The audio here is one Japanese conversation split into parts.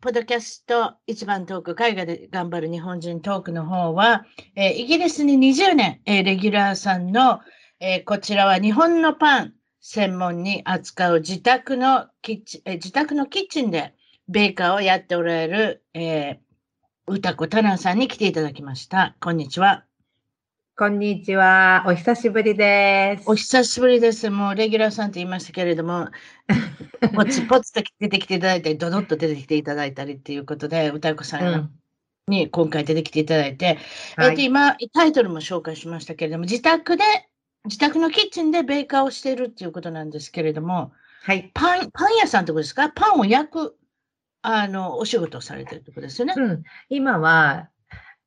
ポッドキャスト一番トーク、海外で頑張る日本人トークの方は、えー、イギリスに20年、えー、レギュラーさんの、えー、こちらは日本のパン専門に扱う自宅のキッチン、え自宅のキッチンでベーカーをやっておられる、え、歌子タナさんに来ていただきました。こんにちは。こんにちは。お久しぶりです。お久しぶりです。もうレギュラーさんと言いましたけれども、ポツポツと出てきていただいたり、ドドッと出てきていただいたりっていうことで、歌子さんに今回出てきていただいて、うん、えっと、今、タイトルも紹介しましたけれども、自宅で、自宅のキッチンでベーカーをしているっていうことなんですけれども、はい。パン、パン屋さんってことですか？パンを焼く、あの、お仕事をされてるってことですよね？うん。今は、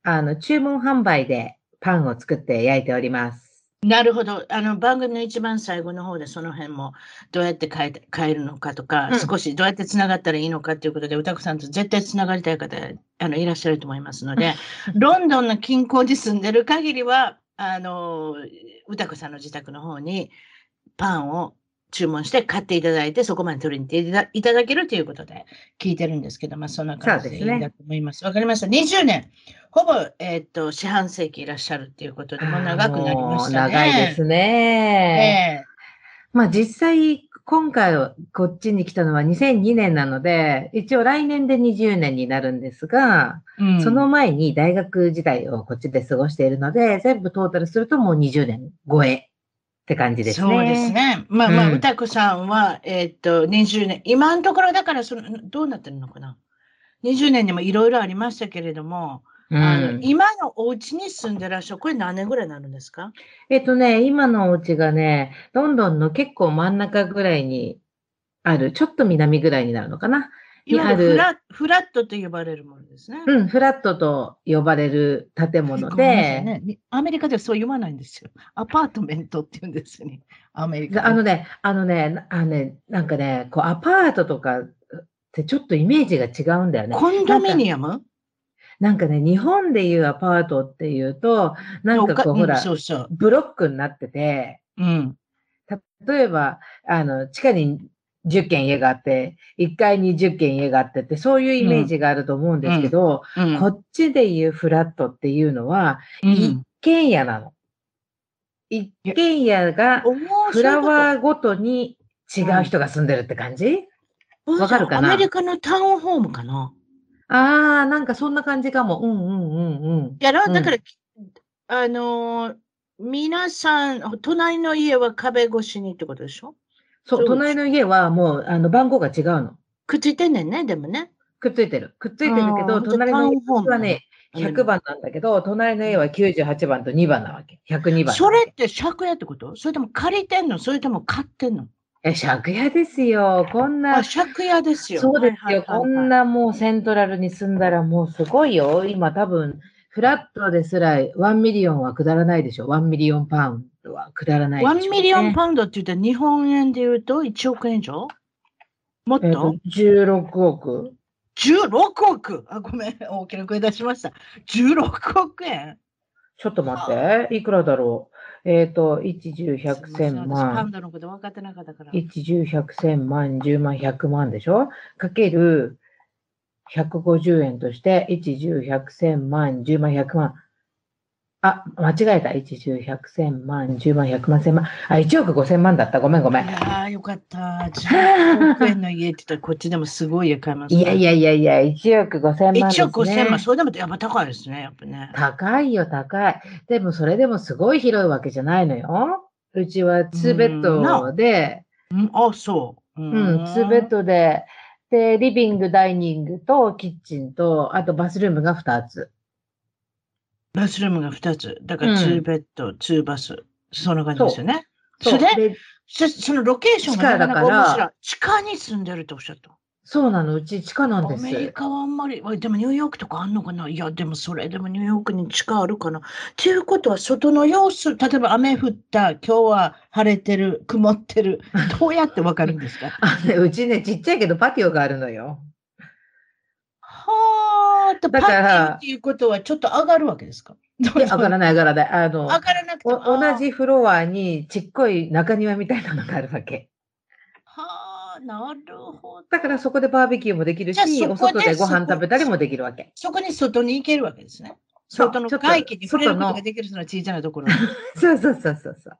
あの、注文販売でパンを作って焼いております。なるほど。あの、番組の一番最後の方でその辺もどうやって変え変えるのかとか、うん、少しどうやってつながったらいいのかということで、歌子さんと絶対つながりたい方あのいらっしゃると思いますので、ロンドンの近郊に住んでる限りは、あの、歌子さんの自宅の方にパンを注文して買っていただいて、そこまで取りに行っていただけるということで聞いてるんですけど、まあ、そんな感じでいいんだと思います。わ、ね、かりました。20年、ほぼ、えっ、ー、と、四半世紀いらっしゃるっていうことで、もう長くなりましたね。長いですね。えー、まあ、実際、今回こっちに来たのは2002年なので、一応来年で20年になるんですが、うん、その前に大学時代をこっちで過ごしているので、全部トータルするともう20年超えって感じですね。そうですね。まあまあ、歌子さんは、えー、っと、20年、今のところだからその、どうなってるのかな？20年にもいろいろありましたけれども、うん、あの今のお家に住んでらっしゃる、これ何年ぐらいになるんですか？えっとね、今のお家がね、ロンドンの結構真ん中ぐらいにある、ちょっと南ぐらいになるのかな？いわゆるフラフラットと呼ばれるものですね。うん、フラットと呼ばれる建物で。ね、アメリカではそう言わないんですよ。アパートメントって言うんですよね。アメリカあのね、あのね、あのね、なんかね、こうアパートとかってちょっとイメージが違うんだよね。コンドミニアム？なんかね、日本でいうアパートっていうと、なんかこう、ほら、ブロックになってて、うん、例えば、あの、地下に10軒家があって、1階に10軒家があってって、そういうイメージがあると思うんですけど、うん。うん、こっちでいうフラットっていうのは、一軒家なの。一軒家がフラワーごとに違う人が住んでるって感じ？わ、かるかな？アメリカのタウンホームかな。ああ、なんかそんな感じかも。うんうんうんうん。やろだから、あのー、皆さん、隣の家は壁越しにってことでしょ？そう、隣の家はもう、あの、番号が違うの。くっついてんねんね、でもね。くっついてる。くっついてるけど、隣の家はね、100番なんだけど、隣の家は98番と2番なわけ。102番。それって借家ってこと？それとも借りてんの？それとも買ってんの？え、借家ですよ。こんな。借家ですよ。そうですよ。こんなもうセントラルに住んだらもうすごいよ。今多分、フラットですら1 million は下らないでしょ。1 million pound は下らないね。1ミリオンパウンドって言ったら日本円で言うと1億円以上？もっと、えー、?16 億。16億？あ、ごめん。大きな声出しました。16億円？ちょっと待って。いくらだろう？えっ、ー、と、1、10、100、1000万。パウンドのこと分かってなかったから。1、10、100、1000万、10万、100万でしょ？かける150円として、1、10、100、1000万、10万、100万。あ、間違えた。1、10、100、1000万、10万、100万、1000万。あ、1億5000万だった。ごめんごめん。いやよかった。10億円の家って言ったら、こっちでもすごい家買います、ね、いやいやいやいや、1億5000万、ね。1億5000万。それでもやっぱ高いですね、やっぱね。高いよ、高い。でもそれでもすごい広いわけじゃないのよ。うちは2ベッドで。うん、あ、そう。うん、2ベッドで、で、リビング、ダイニングとキッチンと、あとバスルームが2つ。バスルームが2つ。だから2ベッド、うん、2バス。そんな感じですよね。それそそのロケーションがなかなか面白い。地下に住んでるっておっしゃった。そうなの、うち地下なんです。アメリカはあんまり、でもニューヨークとかあんのかな？いや、でもそれでもニューヨークに地下あるかな。っていうことは、外の様子、例えば雨降った、今日は晴れてる、曇ってる、どうやってわかるんですか？あ、ね、うちね、ちっちゃいけどパティオがあるのよ。はあ、とパティオっていうことはちょっと上がるわけですか？上がらない、上がらない。あの、上がらなくて同じフロアにちっこい中庭みたいなのがあるわけ。はあ、なるほど。だからそこでバーベキューもできるし、お外でご飯食べたりもできるわけ。そこに外に行けるわけですね。外の外気に触れることができるその小さなところ。そうそうそうそうそう。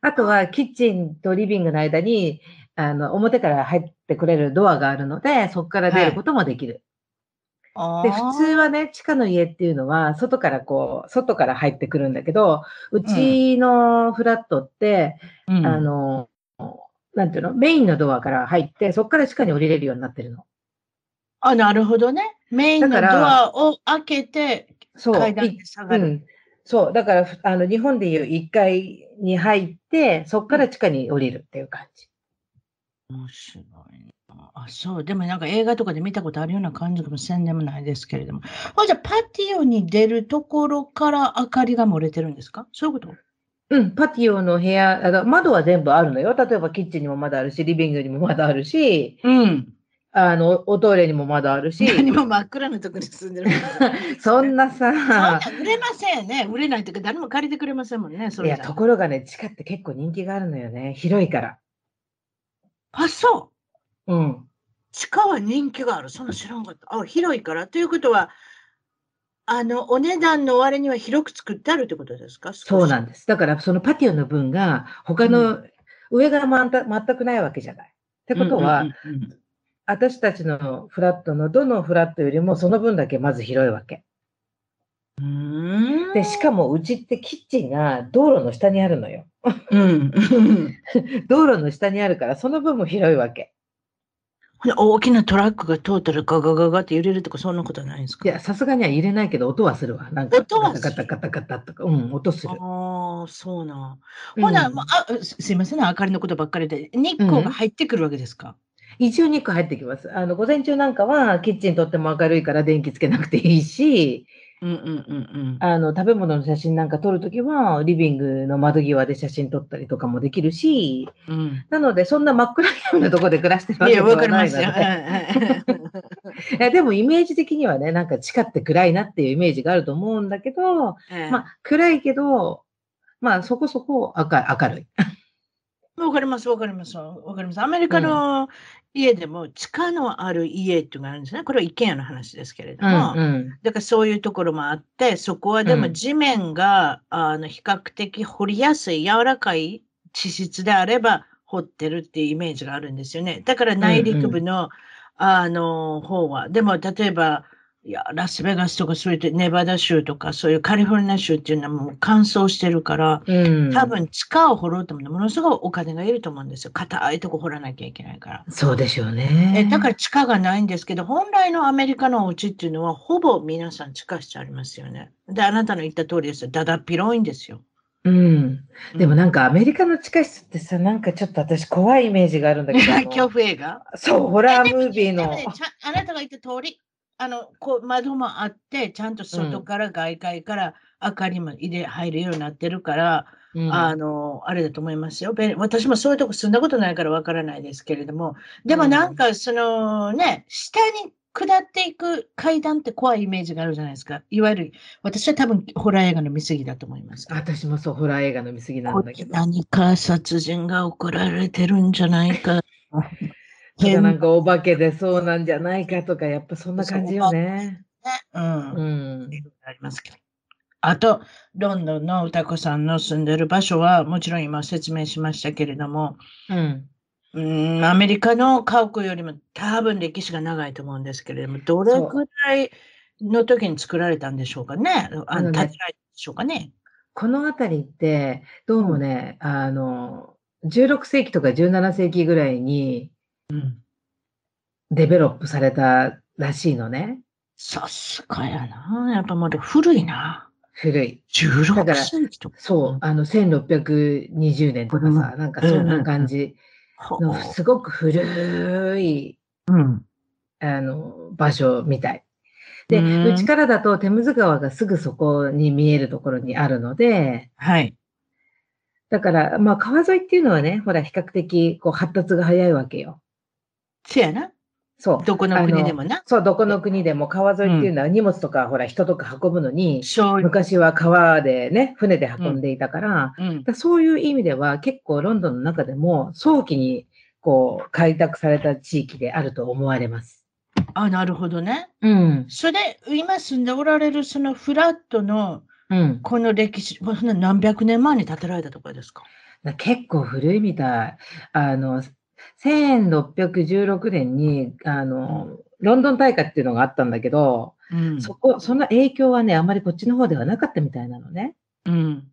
あとはキッチンとリビングの間に、あの、表から入ってくれるドアがあるので、そこから出ることもできる。で、普通はね、地下の家っていうのは、外からこう、外から入ってくるんだけど、うちのフラットって、うん、あの、なんていうの？メインのドアから入って、そこから地下に降りれるようになってるの。あ、なるほどね。メインのドアを開けて、階段に下がる。うん、そう。だから、あの、日本でいう1階に入って、そこから地下に降りるっていう感じ。面白いあ、そう。でもなんか映画とかで見たことあるような感じかもしれんでもないですけれども。あじゃあ、パティオに出るところから明かりが漏れてるんですか？そういうこと？うん、パティオの部屋、あ窓は全部あるのよ。例えばキッチンにもまだあるし、リビングにもまだあるし、うん。あの、おトイレにもまだあるし。何も真っ暗なところに住んでる。そんなさ。そんな売れませんね。売れないというか、誰も借りてくれませんもんね。いや、ところがね、地下って結構人気があるのよね。広いから。あ、そう。うん。地下は人気がある。そんな知らんかった。あ、広いから。ということは、あの、お値段の割には広く作ってあるってことですか？そうなんです。だから、そのパティオの分が、他の、上が全くないわけじゃない。ってことは、私たちのフラットのどのフラットよりもその分だけまず広いわけ。で、しかもうちってキッチンが道路の下にあるのよ。うん、道路の下にあるから、その分も広いわけ。大きなトラックが通ったらガガガガって揺れるとか、そんなことはないんですか？いや、さすがには揺れないけど、音はするわ。なんか、音はガタガタガタとか、うん、音する。ああ、そうな。ほな、うん、あ、すいませんね、明かりのことばっかりで、日光が入ってくるわけですか、うん、一応日光入ってきます。あの、午前中なんかは、キッチンとっても明るいから電気つけなくていいし、うんうんうんうん、あの食べ物の写真なんか撮るときは、リビングの窓際で写真撮ったりとかもできるし、うん、なので、そんな真っ暗いなところで暮らしてるわけではないので。いや でも、イメージ的にはね、なんか地下って暗いなっていうイメージがあると思うんだけど、えー、まあ、暗いけど、まあ、そこそこ明るい。わかります、わかります、わかります。アメリカの家でも地下のある家っていうのがあるんですね。これは一軒家の話ですけれども、うんうん、だからそういうところもあって、そこはでも地面が、うん、あの比較的掘りやすい、柔らかい地質であれば掘ってるっていうイメージがあるんですよね。だから内陸部の、うんうん、あの方は、でも例えば、いや、ラスベガスとかそういうネバダ州とかそういうカリフォルニア州っていうのはもう乾燥してるから、うん、多分地下を掘ろうと思ってものすごいお金がいると思うんですよ。硬いとこ掘らなきゃいけないから。そうでしょうね。えだから地下がないんですけど、本来のアメリカのお家っていうのはほぼ皆さん地下室ありますよね。で、あなたの言った通りですよ。だだっ広いんですよ。うん。でもなんかアメリカの地下室ってさ、なんかちょっと私怖いイメージがあるんだけど。恐怖映画？そう、ホラームービーの。あなたが言った通り、あの、こう、窓もあって、ちゃんと外から外界から明かりも入れ、入るようになってるから、うん、あの、あれだと思いますよ。私もそういうとこ住んだことないからわからないですけれども、でもなんか、そのね、下に下っていく階段って怖いイメージがあるじゃないですか。いわゆる、私は多分ホラー映画の見過ぎだと思います。私もそう、ホラー映画の見過ぎなんだけど。何か殺人が起こられてるんじゃないか。かなんかお化けでそうなんじゃないかとか、やっぱそんな感じよね。ねうん。うん。ありますけど。あと、ロンドンの歌子さんの住んでる場所は、もちろん今説明しましたけれども、うん、うんアメリカの家屋よりも多分歴史が長いと思うんですけれども、どれくらいの時に作られたんでしょうかね、あの、建てられでしょうかね？この辺りって、どうもね、うん、あの、16世紀とか17世紀ぐらいに、デベロップされたらしいのね。さすがやな。やっぱまだ古いな。古い。16世紀とか。そう、あの、1620年とかさ、なんかそんな感じの、すごく古い、うん、あの、場所みたい。で、うちからだとテムズ川がすぐそこに見えるところにあるので、はい。だから、まあ、川沿いっていうのはね、ほら、比較的、こう、発達が早いわけよ。せやな。そう。どこの国でもな。そう、どこの国でも川沿いっていうのは荷物とか、うん、ほら、人とか運ぶのに、昔は川でね、船で運んでいたから、うん、そういう意味では結構ロンドンの中でも早期にこう開拓された地域であると思われます。あ、なるほどね。うん。それ、今住んでおられるそのフラットのうん。この歴史、何百年前に建てられたとかですか？結構古いみたい。あの、1616年に、あの、ロンドン大会っていうのがあったんだけど、うん、そこ、そんな影響はね、あまりこっちの方ではなかったみたいなのね。うん。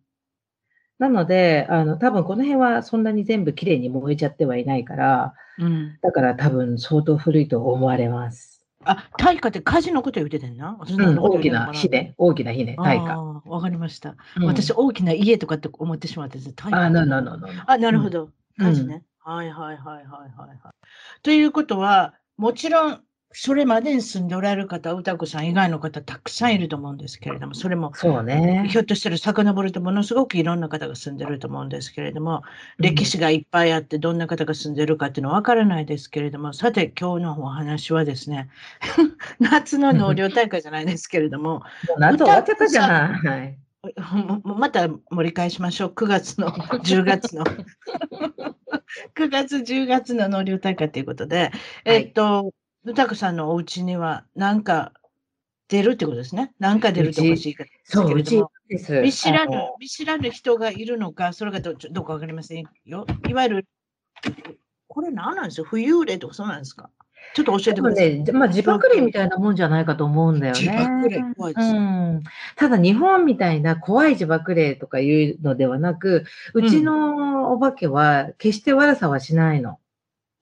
なので、あの、多分この辺はそんなに全部きれいに燃えちゃってはいないから、うん、だから多分相当古いと思われます。あ、大化って火事のこと言ってたんな？うん、大きな火ね。大きな火ね。大化。わかりました、うん、私、大きな家とかって思ってしまってあ、なななあ、なるほど。火事ね。はいはいはいはいはい。ということは、もちろんそれまでに住んでおられる方、歌子さん以外の方、たくさんいると思うんですけれども、それも、そうね。ひょっとしたら遡ると、ものすごくいろんな方が住んでると思うんですけれども、歴史がいっぱいあって、どんな方が住んでるかっていうのはわからないですけれども、さて、今日のお話はですね、夏の納涼大会じゃないですけれども、夏終わっちゃったじゃない。また盛り返しましょう。9月の、10月の。9月、10月の納涼大会ということで、えっと、歌子さんのお家には何か出るってことですね。何か出るとおかしいかそう、うちです。見知らぬ、見知らぬ人がいるのか、それがどどうかわかりませんよ。いわゆる、これ何なんですよ？浮遊霊とかそうなんですか？ちょっと教えてください。ね、まあ、自爆霊みたいなもんじゃないかと思うんだよね。自爆霊怖いです、うん。ただ、日本みたいな怖い自爆霊とかいうのではなく、うちのお化けは決して悪さはしないの。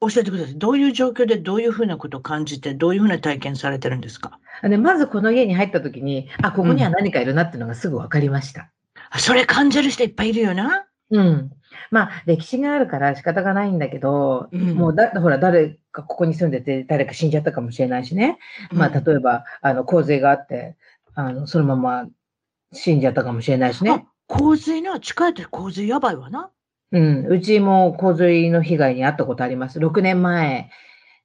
教えてください。どういう状況でどういうふうなことを感じて、どういうふうな体験されてるんですか？でまずこの家に入った時に、あ、ここには何かいるなっていうのがすぐ分かりました。うん、それ感じる人いっぱいいるよな。うん。まあ、歴史があるから仕方がないんだけど、うん、もうだ、ほら、誰かここに住んでて、誰か死んじゃったかもしれないしね。うん、まあ、例えば、あの、洪水があって、あの、そのまま死んじゃったかもしれないしね。洪水な、近いって洪水やばいわな。うん、うちも洪水の被害に遭ったことあります。6年前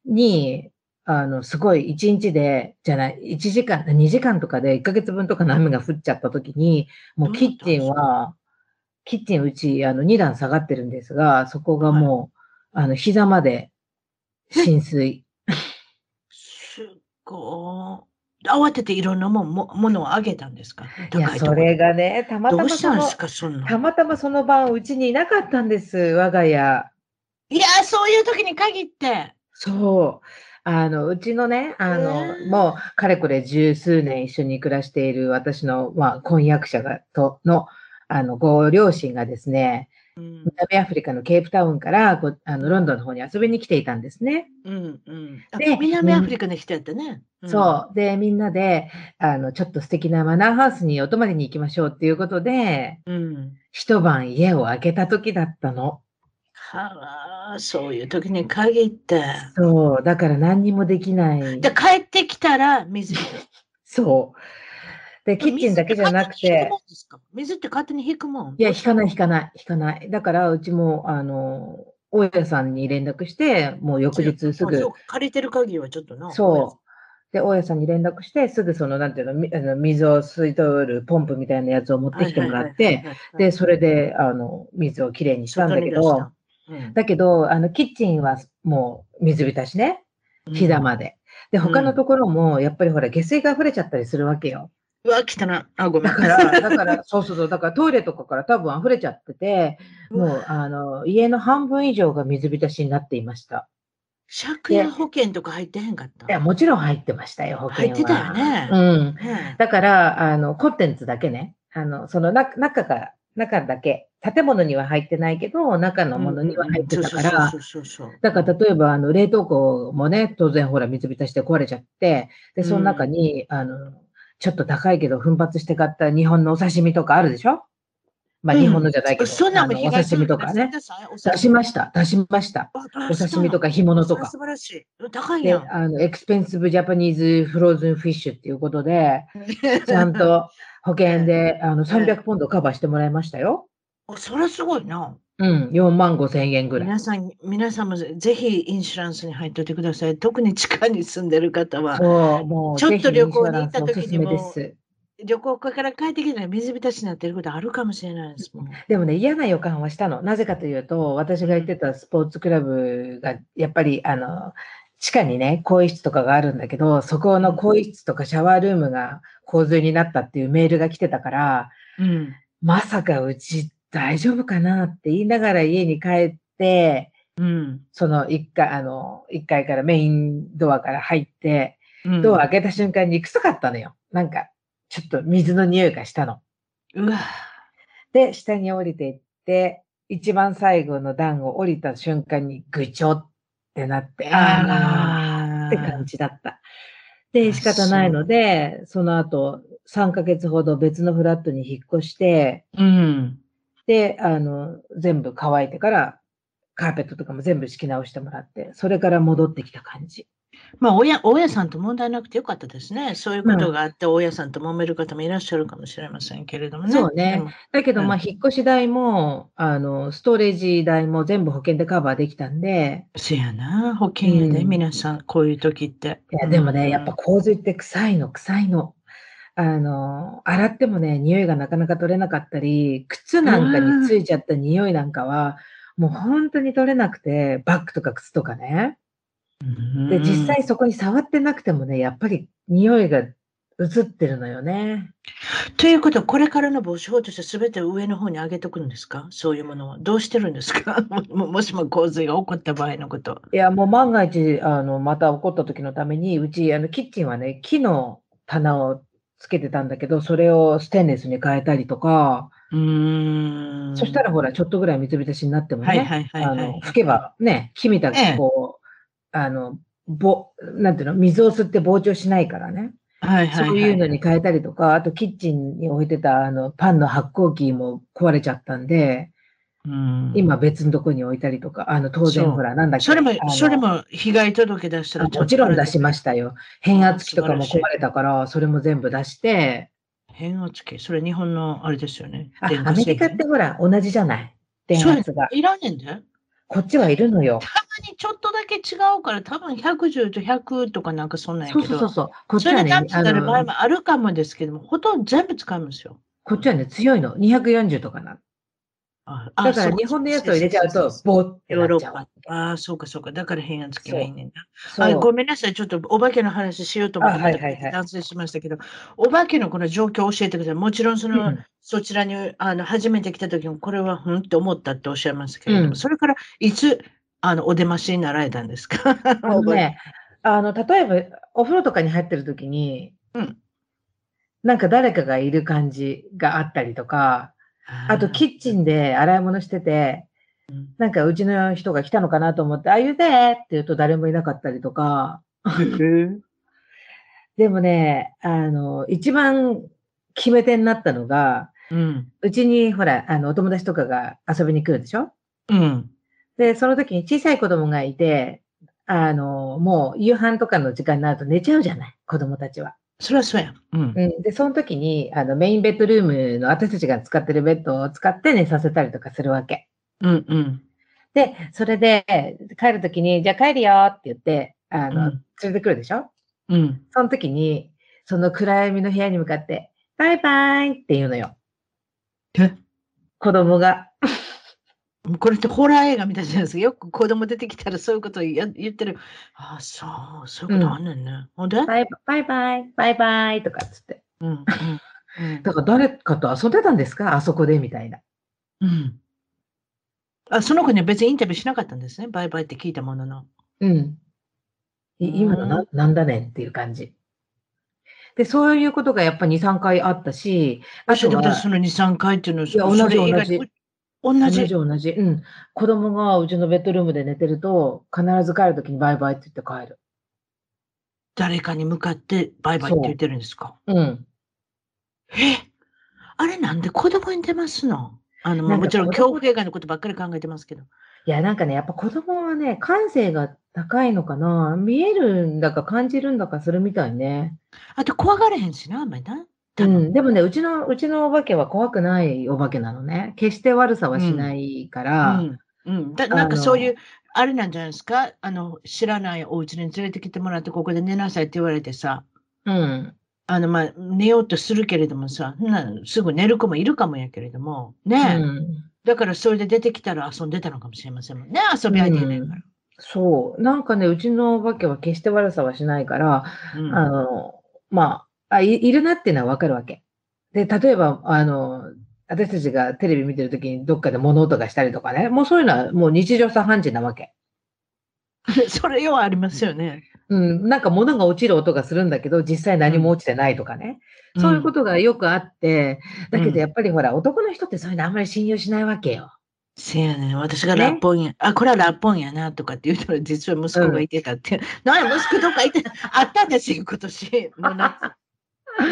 に、あの、すごい1日で、じゃない、1時間、2時間とかで1ヶ月分とかの雨が降っちゃった時に、もうキッチンは、キッチンうち、あの、2段下がってるんですが、そこがもう、はい、あの、膝まで浸水。すご慌てていろんなももものをあげたんですか？いや、それがね、たまたまその、そたまたまその晩、うちにいなかったんです、我が家。いや、そういう時に限って。そう。あの、うちのね、あの、もう、かれこれ十数年一緒に暮らしている私の、まあ、婚約者が、と、の、あの、ご両親がですね、南アフリカのケープタウンからこあのロンドンの方に遊びに来ていたんですね。うんうん、で南アフリカの人やったね。うん、そう。で、みんなであのちょっと素敵なマナーハウスにお泊まりに行きましょうっていうことで、うん、一晩家を空けた時だったの。はあ、そういう時に限って。そう。だから何にもできない。で、帰ってきたら水。そう。で、キッチンだけじゃなくて。水って勝手に引くもん？いや、引かない、引かない、引かない。だから、うちも、あの、大家さんに連絡して、もう翌日すぐ。借りてる限りはちょっとな。そう。で、大家さんに連絡して、すぐその、なんていうの、あの水を吸い取るポンプみたいなやつを持ってきてもらって、で、それで、あの、水をきれいにしたんだけど、うん、だけど、あの、キッチンはもう水浸しね、膝まで。で、他のところも、やっぱりほら、下水が溢れちゃったりするわけよ。うわ、来たな。あ、ごめん。だから、だから、そうそうそう、だからトイレとかから多分溢れちゃってて、もう、あの、家の半分以上が水浸しになっていました。借家保険とか入ってへんかったいや、もちろん入ってましたよ、保険は。入ってたよね。うん。だから、あの、コンテンツだけね、あの、その中、中が、中だけ、建物には入ってないけど、中のものには入ってたから、だから例えば、あの、冷凍庫もね、当然ほら水浸して壊れちゃって、で、その中に、うん、あの、ちょっと高いけど奮発して買った日本のお刺身とかあるでしょ？まあ、日本のじゃないけど、そんなお刺身とかね。出しました、出しました。お刺身とか干物とか。素晴らしい。高いやあの、 expensive Japanese frozen fish っていうことで、ちゃんと保険であの300ポンドカバーしてもらいましたよ。あ、それはすごいな。うん、4万5千円ぐらい。皆さん、皆さんもぜひインシュランスに入っておいてください。特に地下に住んでる方は。もう、ちょっと旅行に行った時にも。旅行から帰ってきたら水浸しになってることあるかもしれないですもん。でもね、嫌な予感はしたの。なぜかというと、私が行ってたスポーツクラブが、やっぱり、あの、地下にね、更衣室とかがあるんだけど、そこの更衣室とかシャワールームが洪水になったっていうメールが来てたから、うん、まさかうち大丈夫かなって言いながら家に帰って、うん、その1階、あの、1階からメインドアから入って、ドア開けた瞬間に臭かったのよ。なんか、ちょっと水の匂いがしたの。うわで、下に降りていって、一番最後の段を降りた瞬間にぐちょってなって、ああって感じだった。で、仕方ないので、その後、3ヶ月ほど別のフラットに引っ越して、うん。で、あの、全部乾いてから、カーペットとかも全部敷き直してもらって、それから戻ってきた感じ。まあ、親、大家さんと問題なくてよかったですね。そういうことがあって、大家さんと揉める方もいらっしゃるかもしれませんけれどもね。そうね。だけど、まあ、引っ越し代も、あの、ストレージ代も全部保険でカバーできたんで。せやな、保険やで、うん、皆さん、こういう時って。いや、でもね、うん、やっぱ洪水って臭いの、臭いの。あの、洗ってもね、匂いがなかなか取れなかったり、靴なんかについちゃった匂いなんかは、もう本当に取れなくて、バッグとか靴とかね。で、実際そこに触ってなくてもね、やっぱり匂いが移ってるのよね。ということは、これからの防止法として全て上の方に上げとくんですか？そういうものは。どうしてるんですか？ももしも洪水が起こった場合のこと。いや、もう万が一、あの、また起こった時のために、うち、あの、キッチンはね、木の棚をつけてたんだけど、それをステンレスに変えたりとか、うん。そしたらほら、ちょっとぐらい水浸しになってもね、あの、吹けばね、木みたいにこう、あの、ぼ、なんていうの、水を吸って膨張しないからね。はいはい、そういうのに変えたりとか、あとキッチンに置いてたあのパンの発酵機も壊れちゃったんで、うん、今別のとこに置いたりとか、あの当然ほら、なんだっけ。それも、それも被害届出したらもちろん出しましたよ。変圧器とかも壊れたから、それも全部出して。変圧器？それ日本のあれですよね。あ、アメリカってほら、同じじゃない？電圧が。いらんねんでこっちはいるのよ。たまにちょっとだけ違うから、多分110と100とかなんかそんなんやけど。そうそうそう。こっちはね、それなる場合もあるかもですけども、ほとんど全部使いますよ。こっちはね、強いの。240とかな。だから日本のやつを入れちゃうと、ボーってなっちゃう。ああ、そうかそうか。だから変圧器がいいねんな。あごめんなさい。ちょっとお化けの話しようと思って、はいはいはい、男性しましたけど、お化けのこの状況を教えてください。もちろんその、うん、そちらにあの初めて来た時も、これはふんって思ったっておっしゃいますけれども、うん、それからいつあのお出ましになられたんですか？あのね、あの例えばお風呂とかに入ってる時に、うん、なんか誰かがいる感じがあったりとか、あと、キッチンで洗い物してて、なんかうちの人が来たのかなと思って、あ、言うてって言うと誰もいなかったりとか。でもね、あの、一番決め手になったのが、うち、にほら、あの、お友達とかが遊びに来るでしょ？うん。で、その時に小さい子供がいて、あの、もう夕飯とかの時間になると寝ちゃうじゃない、子供たちは。それはそうや。うん。で、その時に、あの、メインベッドルームの私たちが使ってるベッドを使って寝させたりとかするわけ。うんうん。で、それで、帰る時に、じゃあ帰るよって言って、あの、うん、連れてくるでしょ？うん。その時に、その暗闇の部屋に向かって、バイバイって言うのよ。え？子供が。これってホラー映画みたいじゃないですか。よく子供出てきたらそういうこと言ってる。ああ、そう、そういうことあんねんね。ほんで？バイバイ、バイバイ、バイバイとかっつって。うんうんだから誰かと遊んでたんですか？あそこでみたいな。うん。あ、その子には別にインタビューしなかったんですね。バイバイって聞いたものの。うん。今のな、なんだねんっていう感じ。で、そういうことがやっぱ2、3回あったし、あとは、その2、3回っていうのは、いや、同じ同じ。同じ。同じ同じ。うん。子供がうちのベッドルームで寝てると、必ず帰るときにバイバイって言って帰る。誰かに向かってバイバイって言ってるんですか？ううん。え？あれなんで子供に出ますの？あの、もちろん恐怖映画のことばっかり考えてますけど。いや、なんかね、やっぱ子供はね、感性が高いのかな？見えるんだか感じるんだかするみたいね。あと怖がれへんしな、あんまりな。うん、でもね、うちの、うちのお化けは怖くないお化けなのね。決して悪さはしないから。うん。うん、だなんかそういう、あれなんじゃないですか？あの、知らないお家に連れてきてもらって、ここで寝なさいって言われてさ。うん。あの、まあ、寝ようとするけれどもさ、すぐ寝る子もいるかもやけれども、ね、うん、だからそれで出てきたら遊んでたのかもしれませんもんね、遊び相手ないから。うんそう。なんかね、うちのお化けは決して悪さはしないから、うん、あの、まああい、いるなっていうのはわかるわけ。で、例えば、あの、私たちがテレビ見てるときにどっかで物音がしたりとかね、もうそういうのはもう日常茶飯事なわけ。それようありますよね。うん、なんか物が落ちる音がするんだけど、実際何も落ちてないとかね。うん、そういうことがよくあって、だけどやっぱりほら、男の人ってそういうのあんまり信用しないわけよ。せやね私がラッポンや、ね、あ、これはラッポンやなとかって言うたら、実は息子がいてたって。うん、なんや、息子とかいて、あったんですよ、今年の夏。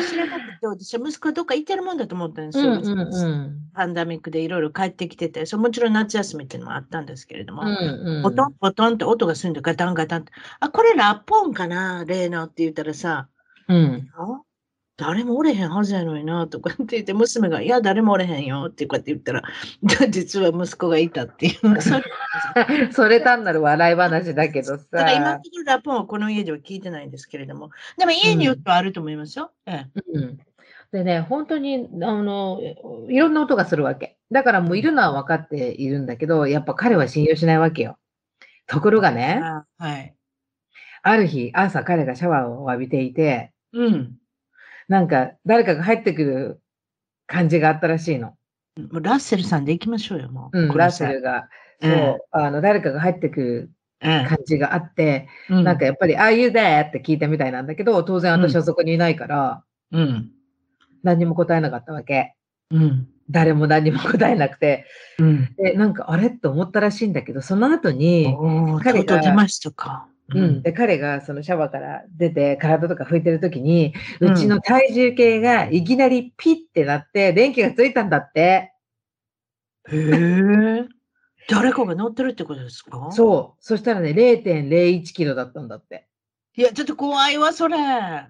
知らなくて、私は息子どっか行ってるもんだと思ったんですよ。うんうんうん、パンダミックでいろいろ帰ってきてて、そもちろん夏休みっていうのもあったんですけれども、うんうん、ポトンポトンって音がするんでガタンガタンって、あ、これラッポンかな、例のって言ったらさ、うん、誰もおれへんはずやのにな、とかって言って、娘が、いや、誰もおれへんよ、ってこうやって言ったら、実は息子がいたっていう。そ れそれ単なる笑い話だけどさ。だから今のところラポンはこの家では聞いてないんですけれども、でも家によってはあると思いますよ。うん、ええ、うんでね、本当に、あの、いろんな音がするわけ。だからもういるのは分かっているんだけど、やっぱ彼は信用しないわけよ。ところがね、はい。ある日、朝彼がシャワーを浴びていて、うん。なんか、誰かが入ってくる感じがあったらしいの。もうラッセルさんで行きましょうよ、もう。うん、ラッセルが、そう、うん、あの、誰かが入ってくる感じがあって、うん、なんかやっぱり、ああいうでって聞いたみたいなんだけど、当然私はそこにいないから、うん。何も答えなかったわけ。うん。誰も何も答えなくて。うん。で、なんか、あれ？って思ったらしいんだけど、その後に、彼が、出ましたか。うん。で、彼がそのシャワーから出て体とか拭いてるときに、うちの体重計がいきなりピッてなって電気がついたんだって。へえ。誰かが乗ってるってことですか？そう。そしたらね、0.01キロだったんだって。いや、ちょっと怖いわ、それ。いや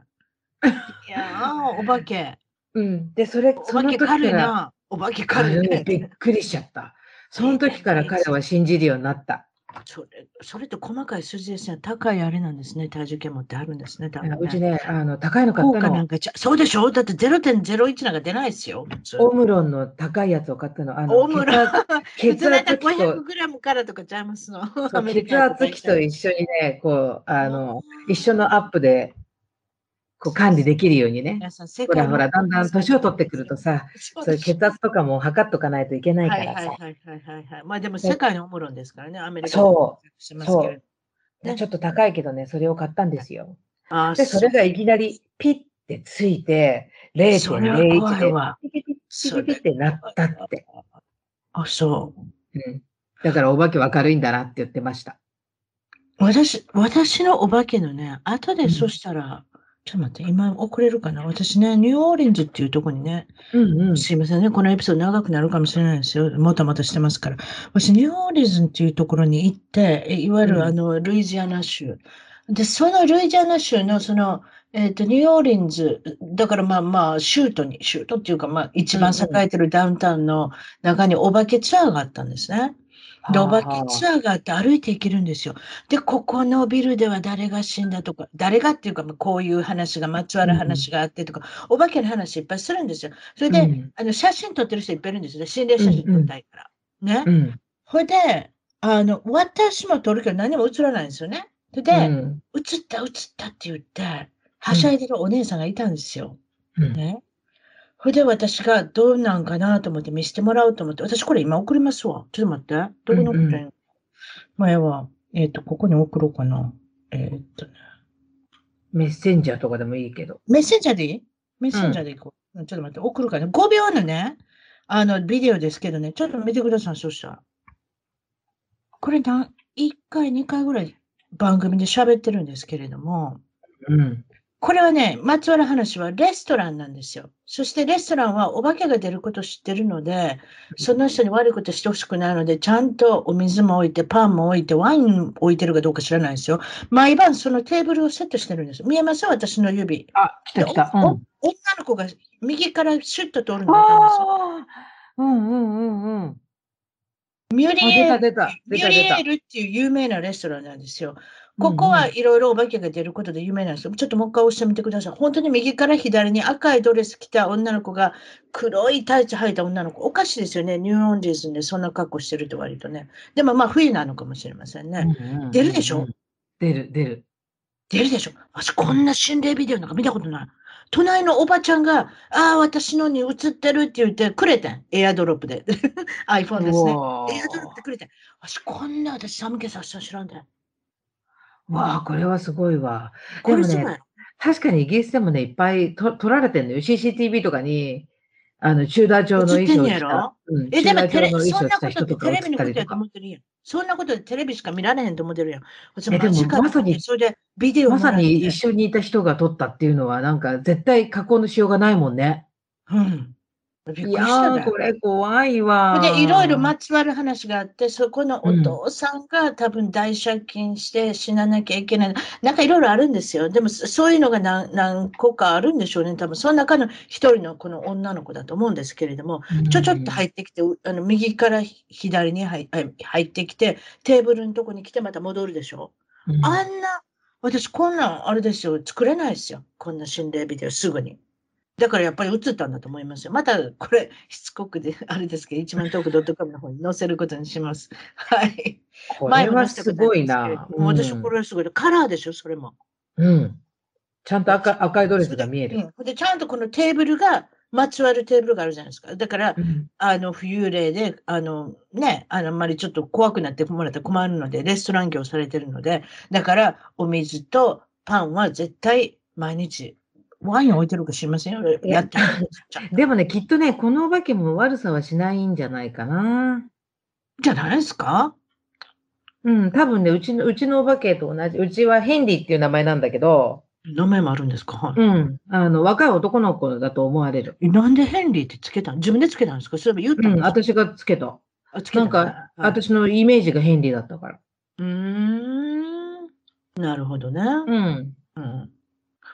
お化け。うん。で、それ、お化け軽いな。お化け軽いね。びっくりしちゃった。その時から彼は信じるようになった。それ、それって細かい数字ですね。高いあれなんですね。体重計持ってあるんですね。多分ねうちね、あの、高いの買ったの。そうでしょだって0.01なんか出ないですよ。オムロンの高いやつを買ったの。あのオムロン。血圧機と。500グラムからとかちゃいますの。血圧機と一緒にね、こう、あの、一緒のアップでこう管理できるようにね。ほらほら、だんだん年を取ってくるとさ、そういう血圧とかも測っとかないといけないからさ。はいはいはいはいはい。まあでも世界のおもろんですからね、アメリカそう。そう。ね、ちょっと高いけどね、それを買ったんですよ。で、それがいきなりピッてついて、0.01で、ピピピピってなったって。あ、そう。うん。だからお化けは軽いんだなって言ってました。私、私のお化けのね、後でそしたら、ちょっと待って、今遅れるかな？私ね、ニューオーリンズっていうとこにね、うんうん、すいませんね、このエピソード長くなるかもしれないですよ。もたもたしてますから。私、ニューオーリンズっていうところに行って、いわゆるあの、ルイジアナ州。で、そのルイジアナ州のその、えっ、ー、と、ニューオーリンズ、だからまあまあ、州都に、州都っていうか、まあ、一番栄えてるダウンタウンの中にお化けツアーがあったんですね。で、お化けツアーがあって歩いていけるんですよ。で、ここのビルでは誰が死んだとか、誰がっていうか、こういう話が、まつわる話があってとか、うん、お化けの話いっぱいするんですよ。それで、うん、あの写真撮ってる人いっぱいいるんですよ。心霊写真撮りたいから。うんうん、ね。うん、ほいで、あの、私も撮るけど何も映らないんですよね。で、うん、映った映ったって言って、はしゃいでるお姉さんがいたんですよ。うん、ね。それで私がどうなんかなと思って見せてもらおうと思って、私これ今送りますわ。ちょっと待って。どこに送ってんの、前は、えっ、ー、と、ここに送ろうかな。えっ、ー、とね。メッセンジャーとかでもいいけど。メッセンジャーでいい？メッセンジャーでいこう、うん。ちょっと待って、送るからね。5秒のね、あの、ビデオですけどね、ちょっと見てください、そしたら。これな、1回、2回ぐらい番組で喋ってるんですけれども、うん。これはね、まつわる話はレストランなんですよ。そしてレストランはお化けが出ることを知ってるので、その人に悪いことしてほしくないので、ちゃんとお水も置いて、パンも置いて、ワイン置いてるかどうか知らないですよ。毎晩そのテーブルをセットしてるんです。見えます？私の指。あ、来た来た。うん、女の子が右からシュッと通るのがうんうんうんうん。ミュリエール、ミュリエールっていう有名なレストランなんですよ。ここはいろいろお化けが出ることで有名なんですよ。ちょっともう一回押してみてください。本当に右から左に赤いドレス着た女の子が黒いタイツ履いた女の子。おかしいですよね。ニューオンリーズでそんな格好してると割とね。でもまあ冬なのかもしれませんね。出るでしょ？出る、出る。出るでしょ？私こんな心霊ビデオなんか見たことない。隣のおばちゃんが、ああ、私のに映ってるって言ってくれてん。エアドロップで。iPhone ですね。エアドロップでくれてん。私こんな私寒気させた知らんで。わあ、これはすごいわ。でもね、確かにイギリスでもね、いっぱいと撮られてんのよ。CCTV とかに、あの、チューダー調の衣装を着た、うん、え、でもテレ、そんなことでテレビのことやと思ってるやん。そんなことでテレビしか見られへんと思ってるやん。え、でもまさに、それでビデオまさに一緒にいた人が撮ったっていうのは、なんか絶対加工のしようがないもんね。うん。いやこれ怖いわ。で、いろいろまつわる話があって、そこのお父さんが多分大借金して死ななきゃいけない。うん、なんかいろいろあるんですよ。でも、そういうのが何何個かあるんでしょうね。多分、その中の一人のこの女の子だと思うんですけれども、うん、ちょちょっと入ってきて、あの右から左に入入ってきて、テーブルのとこに来てまた戻るでしょ。うん、あんな、私こんなんあれですよ。作れないですよ。こんな心霊ビデオすぐに。だからやっぱり映ったんだと思いますよ。またこれ、しつこくで、あれですけど、一万トーク .com の方に載せることにします。はい。これはすごいな。もう私、これはすごい。カラーでしょ、それも。うん。ちゃんと赤赤いドレスが見える。うん、で、ちゃんとこのテーブルが、まつわるテーブルがあるじゃないですか。だから、うん、あの、浮霊で、あの、ね、あの、あんまりちょっと怖くなってもらったら困るので、レストラン業されてるので、だから、お水とパンは絶対毎日ワイン置いてるか知りませんよ。やって でもね、きっとね、このお化けも悪さはしないんじゃないかな。じゃないですか？うん、多分ね、うちの、うちのお化けと同じ。うちはヘンリーっていう名前なんだけど。名前もあるんですか？うん。あの、若い男の子だと思われる。なんでヘンリーってつけた自分でつけたんですか？それ言ったんうん、私がつけた。あつけたなんか、はい、私のイメージがヘンリーだったから。うーん。なるほどね。うん。うん。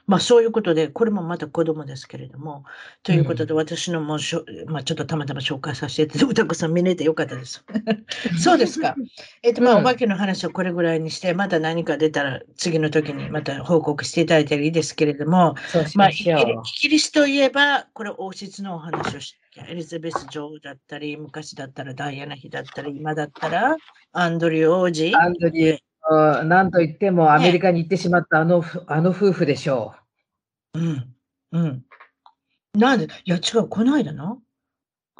まあそういうことで、これもまた子供ですけれども、ということで私のもしょ、まあちょっとたまたま紹介させて歌子さん見れてよかったです。そうですか。えっと、まあ、お化けの話はこれぐらいにして、また何か出たら次の時にまた報告していただいたらいいですけれども、まあ、イギリスといえば、これ王室のお話をして、エリザベス女王だったり、昔だったらダイアナ妃だったり、今だったらアンドリュー王子。アンドリューなんといってもアメリカに行ってしまったあの、あの夫婦でしょう。うん。うん。なんで、いや違う、この間の、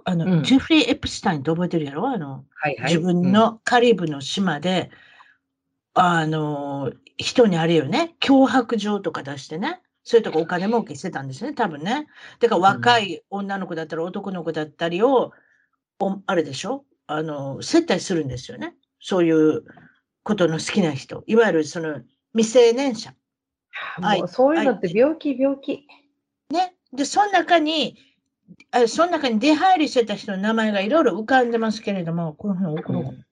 あの、うん、ジェフリー・エプスタインって覚えてるやろ？あの、はいはい、自分のカリブの島で、うん、あの、人にあれよね、脅迫状とか出してね、そういうとこお金儲けしてたんですね、多分ね。だから若い女の子だったり男の子だったりを、おあれでしょ？あの、接待するんですよね。そういうことの好きな人、いわゆるその未成年者。もうそういうのって病気、病気。ね。で、その中に、あその中に出入りしてた人の名前がいろいろ浮かんでますけれども、この辺送ろう、うん、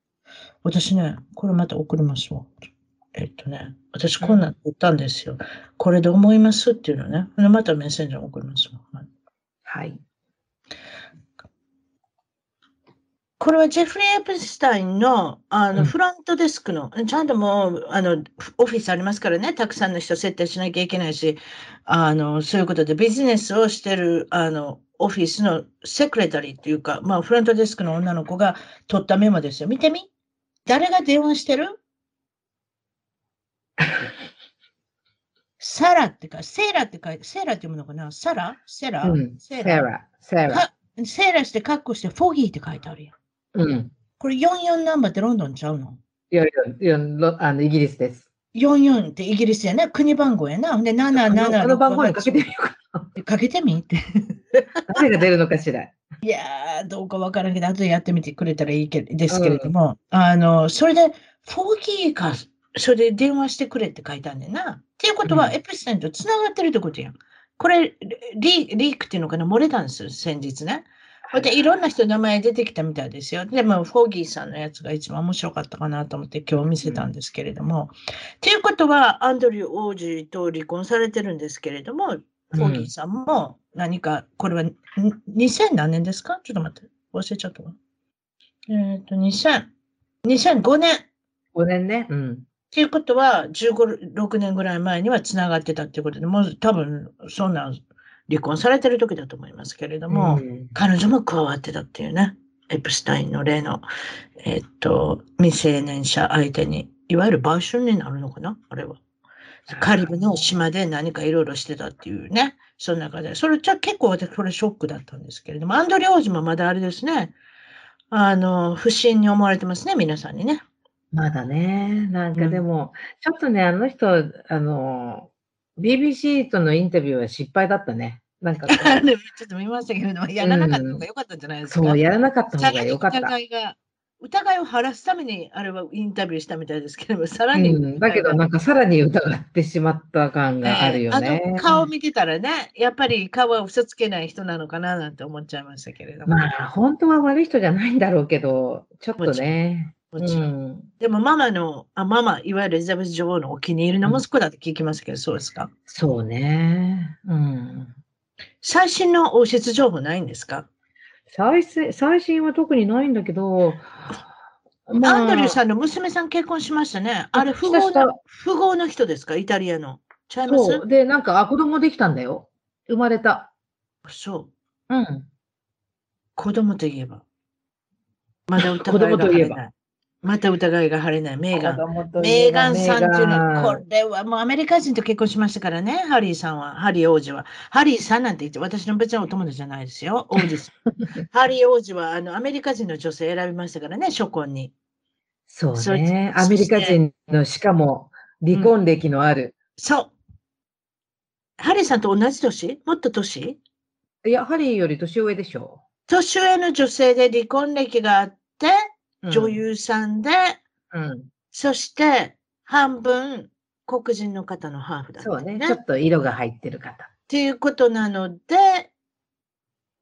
私ね、これまた送りますわ。えっとね、私こんなん言ったんですよ。これで思いますっていうのね。またメッセンジャー送りますわ。はいこれはジェフリー・エプスタインのあのフロントデスクの、うん、ちゃんともうあのオフィスありますからね、たくさんの人設定しなきゃいけないし、あのそういうことでビジネスをしてるあのオフィスのセクレタリーっていうか、まあ、フロントデスクの女の子が取ったメモですよ。見てみ誰が電話してる？サラってか、セーラって書いて、セーラって読むのかな？サラ？セラ、うん、セーラ？セーラ。セーラしてカッコして、フォギーって書いてあるやん。うん。これ44ナンバーってロンドンちゃうの？いやいや、あのイギリスです。44ってイギリスやな、国番号やな。で、77この番号にかけてみようかな。かけてみ？って。誰が出るのかしら。いやー、どうかわからんけど、後でやってみてくれたらいいけですけれども、うん、あの、それで、フォーギーか、それで電話してくれって書いたんだよな。っていうことは、エプステンと繋がってるってことやん。これリ、リークっていうのかな、漏れたんですよ、先日ね。で、いろんな人の名前出てきたみたいですよ。でも、フォーギーさんのやつが一番面白かったかなと思って今日見せたんですけれども。っていうことは、アンドリュー王子と離婚されてるんですけれども、フォーギーさんも何か、これは2000何年ですか？ちょっと待って、忘れちゃったわ。えっ、ー、と、2000、2005年。5年ね。うん。っていうことは、15、6年ぐらい前には繋がってたっていうことで、もう多分、そんな離婚されてる時だと思いますけれども、うん、彼女も加わってたっていうね、エプスタインの例の、えっと、未成年者相手に、いわゆる売春になるのかな？あれは。カリブの島で何かいろいろしてたっていうね、その中で。それじゃ結構私、これショックだったんですけれども、アンドリ王子もまだあれですね、あの、不審に思われてますね、皆さんにね。まだね、なんかでも、うん、ちょっとね、あの人、あの、BBC とのインタビューは失敗だったね。なんかちょっと見ましたけれども、やらなかった方が良かったんじゃないですか？そう、やらなかった方が良かった。疑いが疑いを晴らすためにあれはインタビューしたみたいですけども、さらに、うん、だけどなんかさらに疑ってしまった感があるよね。えー、あの顔見てたらね、やっぱり顔は嘘つけない人なのかななんて思っちゃいましたけれども。まあ本当は悪い人じゃないんだろうけど、ちょっとね。もちろん。うん、でもママの、あママ、いわゆるエリザベス女王のお気に入りの息子だって聞きますけど、うん、そうですか？そうね。うん。最新の王室情報ないんですか？最最新は特にないんだけど、まあ、アンドリューさんの娘さん結婚しましたね。あれ、富豪の、富豪の人ですか？イタリアの。ちゃいます？そう。で、なんか、あ、子供できたんだよ。生まれた。そう。うん。子供といえば。まだ疑いが晴れない。また疑いが晴れない。メーガン。メーガンさんっていうのは、これはもうアメリカ人と結婚しましたからね、ハリーさんは、ハリー王子は。ハリーさんなんて言って、私の別のお友達じゃないですよ、王子さん。ハリー王子はあのアメリカ人の女性選びましたからね、初婚に。そうね。アメリカ人の、しかも離婚歴のある。うん、そう。ハリーさんと同じ年？もっと年？いや、ハリーより年上でしょう。年上の女性で離婚歴があって、女優さんで、うん、そして半分黒人の方のハーフだった、ね、そうね。ちょっと色が入ってる方。っていうことなので、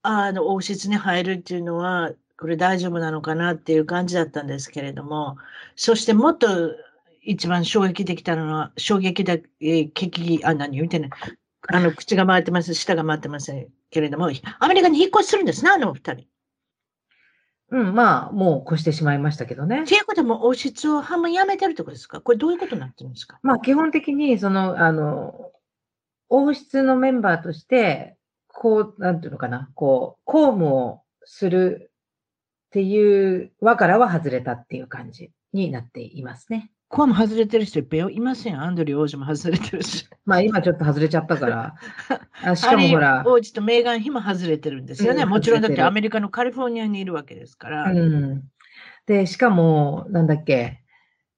あの、王室に入るっていうのは、これ大丈夫なのかなっていう感じだったんですけれども、そしてもっと一番衝撃的なのは、衝撃だ、えー、激、あ、何言ってね、あの、口が回ってます、舌が回ってますけれども、アメリカに引っ越しするんですね、あの二人。うん、まあ、もう越してしまいましたけどね。っていうことも、王室を半分やめてるってことですか？これどういうことになってるんですか？まあ、基本的に、その、あの、王室のメンバーとして、こう、なんていうのかな、こう、公務をするっていう輪からは外れたっていう感じになっていますね。こうも外れてる人いっぱいいません？アンドリュー王子も外れてるし。まあ今ちょっと外れちゃったから。あしかもほら。王子とメーガン妃も外れてるんですよね。うん、もちろんだってアメリカのカリフォルニアにいるわけですから。うん、で、しかも、なんだっけ。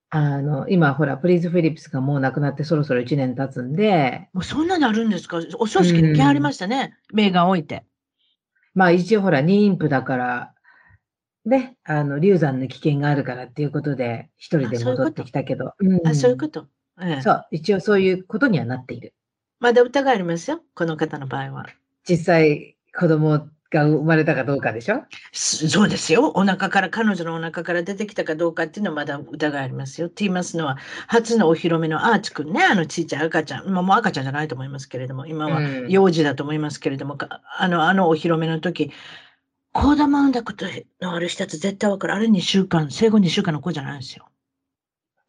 あの、今、ほら、プリーズ・フィリップスがもう亡くなってそろそろ1年経つんで。もうそんなのあるんですか？お葬式に来はりましたね。うん、メーガン置いて。まあ一応ほら、妊婦だから、で、あの、流産の危険があるからっていうことで、一人で戻ってきたけど。あ、そういうこと？ええ、そう、一応そういうことにはなっている。まだ疑いありますよ、この方の場合は。実際、子供が生まれたかどうかでしょ？そうですよ。お腹から、彼女のお腹から出てきたかどうかっていうのはまだ疑いありますよ。って言いますのは、初のお披露目のアーチ君ね、あのちっちゃい赤ちゃん、まあ、もう赤ちゃんじゃないと思いますけれども、今は幼児だと思いますけれども、うん、あの、あのお披露目の時、子供産んだことのある人たち絶対わかる。あれ2週間、生後2週間の子じゃないんですよ。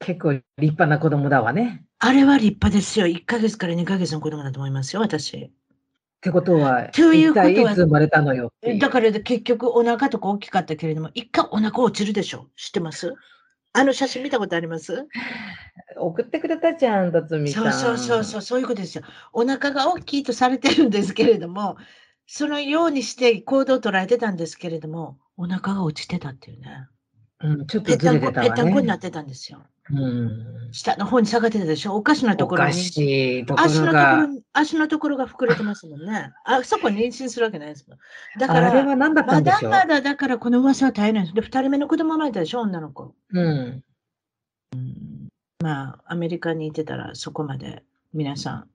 結構立派な子供だわね。あれは立派ですよ。1ヶ月から2ヶ月の子供だと思いますよ、私。ってことは、ということは、いつ生まれたのよだから結局お腹とか大きかったけれども、一回お腹落ちるでしょ知ってます？あの写真見たことあります？送ってくれたじゃん、辰巳さん。そうそうそうそう、そういうことですよ。お腹が大きいとされてるんですけれども、そのようにして行動を捉えてたんですけれども、お腹が落ちてたっていうね。うん、ちょっとずれてたわ、ね、ぺったんこになってたんですよ。うん、下の方に下がってたでしょ？おかしなところに。足のところ足のところが膨れてますもんね。あそこ妊娠するわけないですもん。だから、あれは何だったんでしょう？まだまだだからこの噂は絶えないです。で、二人目の子供生まれたでしょ？女の子。うん。まあ、アメリカにいてたらそこまで皆さん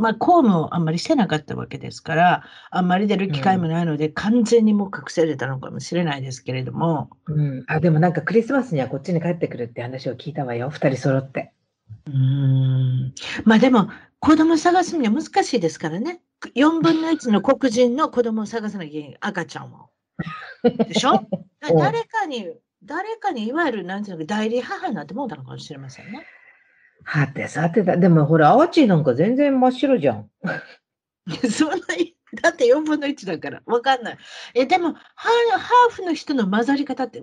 まあ、公務をあんまりしてなかったわけですから、あんまり出る機会もないので、うん、完全にもう隠せれたのかもしれないですけれども。うん、あでもなんかクリスマスにはこっちに帰ってくるって話を聞いたわよ、2人揃って。うんまあでも、子供探すには難しいですからね。4分の1の黒人の子供を探さなきゃいけない、赤ちゃんを。でしょ？誰かに、誰かにいわゆる、なんていうの代理母になってもうたのかもしれませんね。はてさてだ。でもほら、アーチなんか全然真っ白じゃん。そんな、だって4分の1だから。わかんない。え、でもハ、ハーフの人の混ざり方って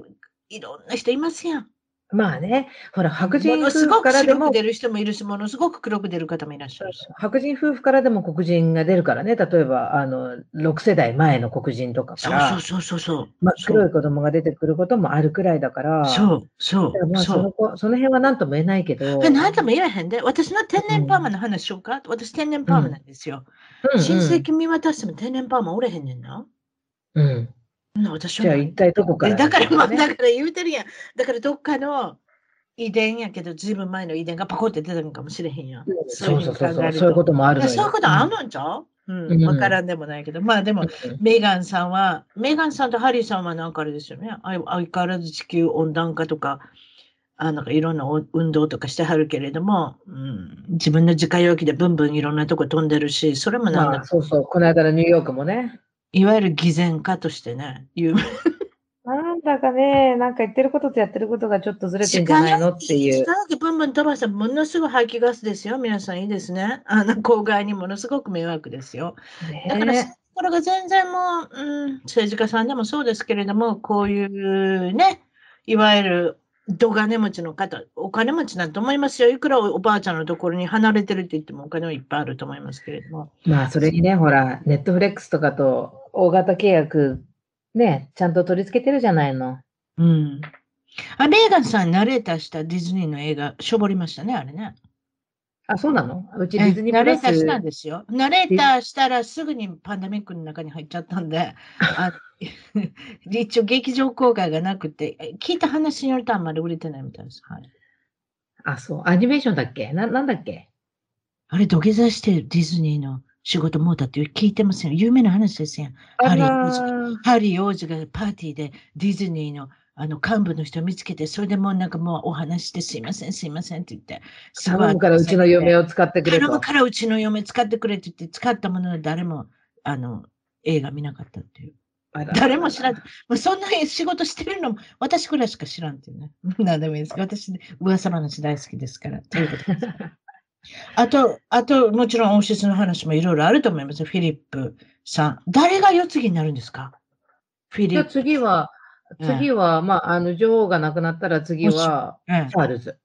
いろんな人いますやん。まあね、ほら、白人夫婦からでも。白く出る人もいるし、ものすごく黒く出る方もいらっしゃるし。白人夫婦からでも黒人が出るからね、例えば、あの、6世代前の黒人とかから。そうそうそうそう。まあ、黒い子供が出てくることもあるくらいだから。そう、そう。まあ、そのその辺は何とも言えないけど。何とも言えへんで。私の天然パーマの話しようか、うん、私天然パーマなんですよ。うん、親戚見渡しても天然パーマおれへんねんな。うん。私は。じゃあ一体どこから、ね、だから、まあ、だから言うてるやん。だからどっかの、遺伝やけど、ずいぶん前の遺伝がパコって出たのかもしれへんやん。そうそうそうそう、そう。いうこともあるそういうことあるんちゃう？うん、わ、からんでもないけど、まあでも、メーガンさんは、メーガンさんとハリーさんはなんかあれですよね。相変わらず地球温暖化とか、あなんかいろんな運動とかしてはるけれども、うん、自分の自家用機でブンブンいろんなとこ飛んでるし、それもなんだ、まあ、そうそう、この間のニューヨークもね。いわゆる偽善家としてね、有名。なんだかね、なんか言ってることとやってることがちょっとずれてんじゃないのっていう。違うブンブン飛ばしたものすごい排気ガスですよ。皆さんいいですね。あの、郊外にものすごく迷惑ですよ。だから、これが全然もう、うん、政治家さんでもそうですけれども、こういうね、いわゆる土金持ちの方、お金持ちなんて思いますよ。いくらおばあちゃんのところに離れてるって言ってもお金はいっぱいあると思いますけれども。まあ、それにね、ほら、ネットフレックスとかと大型契約ね、ちゃんと取り付けてるじゃないの。うん。あ、レーガンさんナレーターしたディズニーの映画、しょぼりましたね、あれね。あ、そうなの？うちディズニーナレーターしたんですよ。ナレーターしたらすぐにパンダミックの中に入っちゃったんで、あ 一応劇場公開がなくて、聞いた話によるとあんまり売れてないみたいです。はい、あ、そう。アニメーションだっけ？な、なんだっけ？あれ土下座してディズニーの仕事もうだって聞いてますよ。有名な話ですよ。ハリー王子ハリー王子がパーティーでディズニーのあの幹部の人を見つけて、それでもうなんかもうお話してすいません、すいませんって言って。頼むからうちの嫁を使ってくれと。頼むからうちの嫁使ってくれって言って、使ったものの誰もあの映画見なかったっていう。誰も知らん。もうそんな仕事してるのも私くらいしか知らんっていうね。何でもいいです私、噂話大好きですから。ということです。あと、あと、もちろん王室の話もいろいろあると思います。フィリップさん。誰が世継ぎになるんですか？フィリップ。次は、次は、まあ、あの、女王が亡くなったら次は、チャールズ。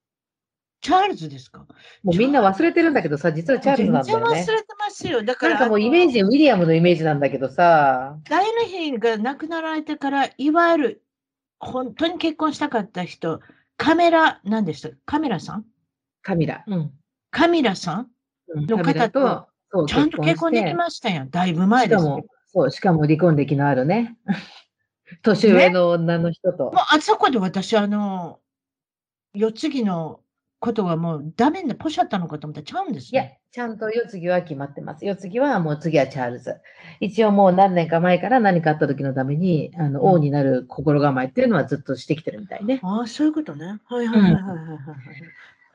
チャールズですか？もうみんな忘れてるんだけどさ、実はチャールズなんだよね。全然忘れてますよ。だから。なんかもうイメージ、ウィリアムのイメージなんだけどさ。ダイナヒーが亡くなられてから、いわゆる、本当に結婚したかった人、カメラ、何でした？カメラさん？カミラ。うん。カミラさん？の方と、ちゃんと結婚できましたよ。だいぶ前ですしかも、そう、しかも離婚歴のあるね。年上の女の人と。ね、もうあそこで私、あの、世継ぎのことがもうダメでポシャったのかと思ったらちゃうんです、ね、いや、ちゃんと世継ぎは決まってます。世継ぎはもう次はチャールズ。一応もう何年か前から何かあった時のために、あの、王になる心構えっていうのはずっとしてきてるみたいね。ああ、そういうことね。はいはいはいはいはい、はい。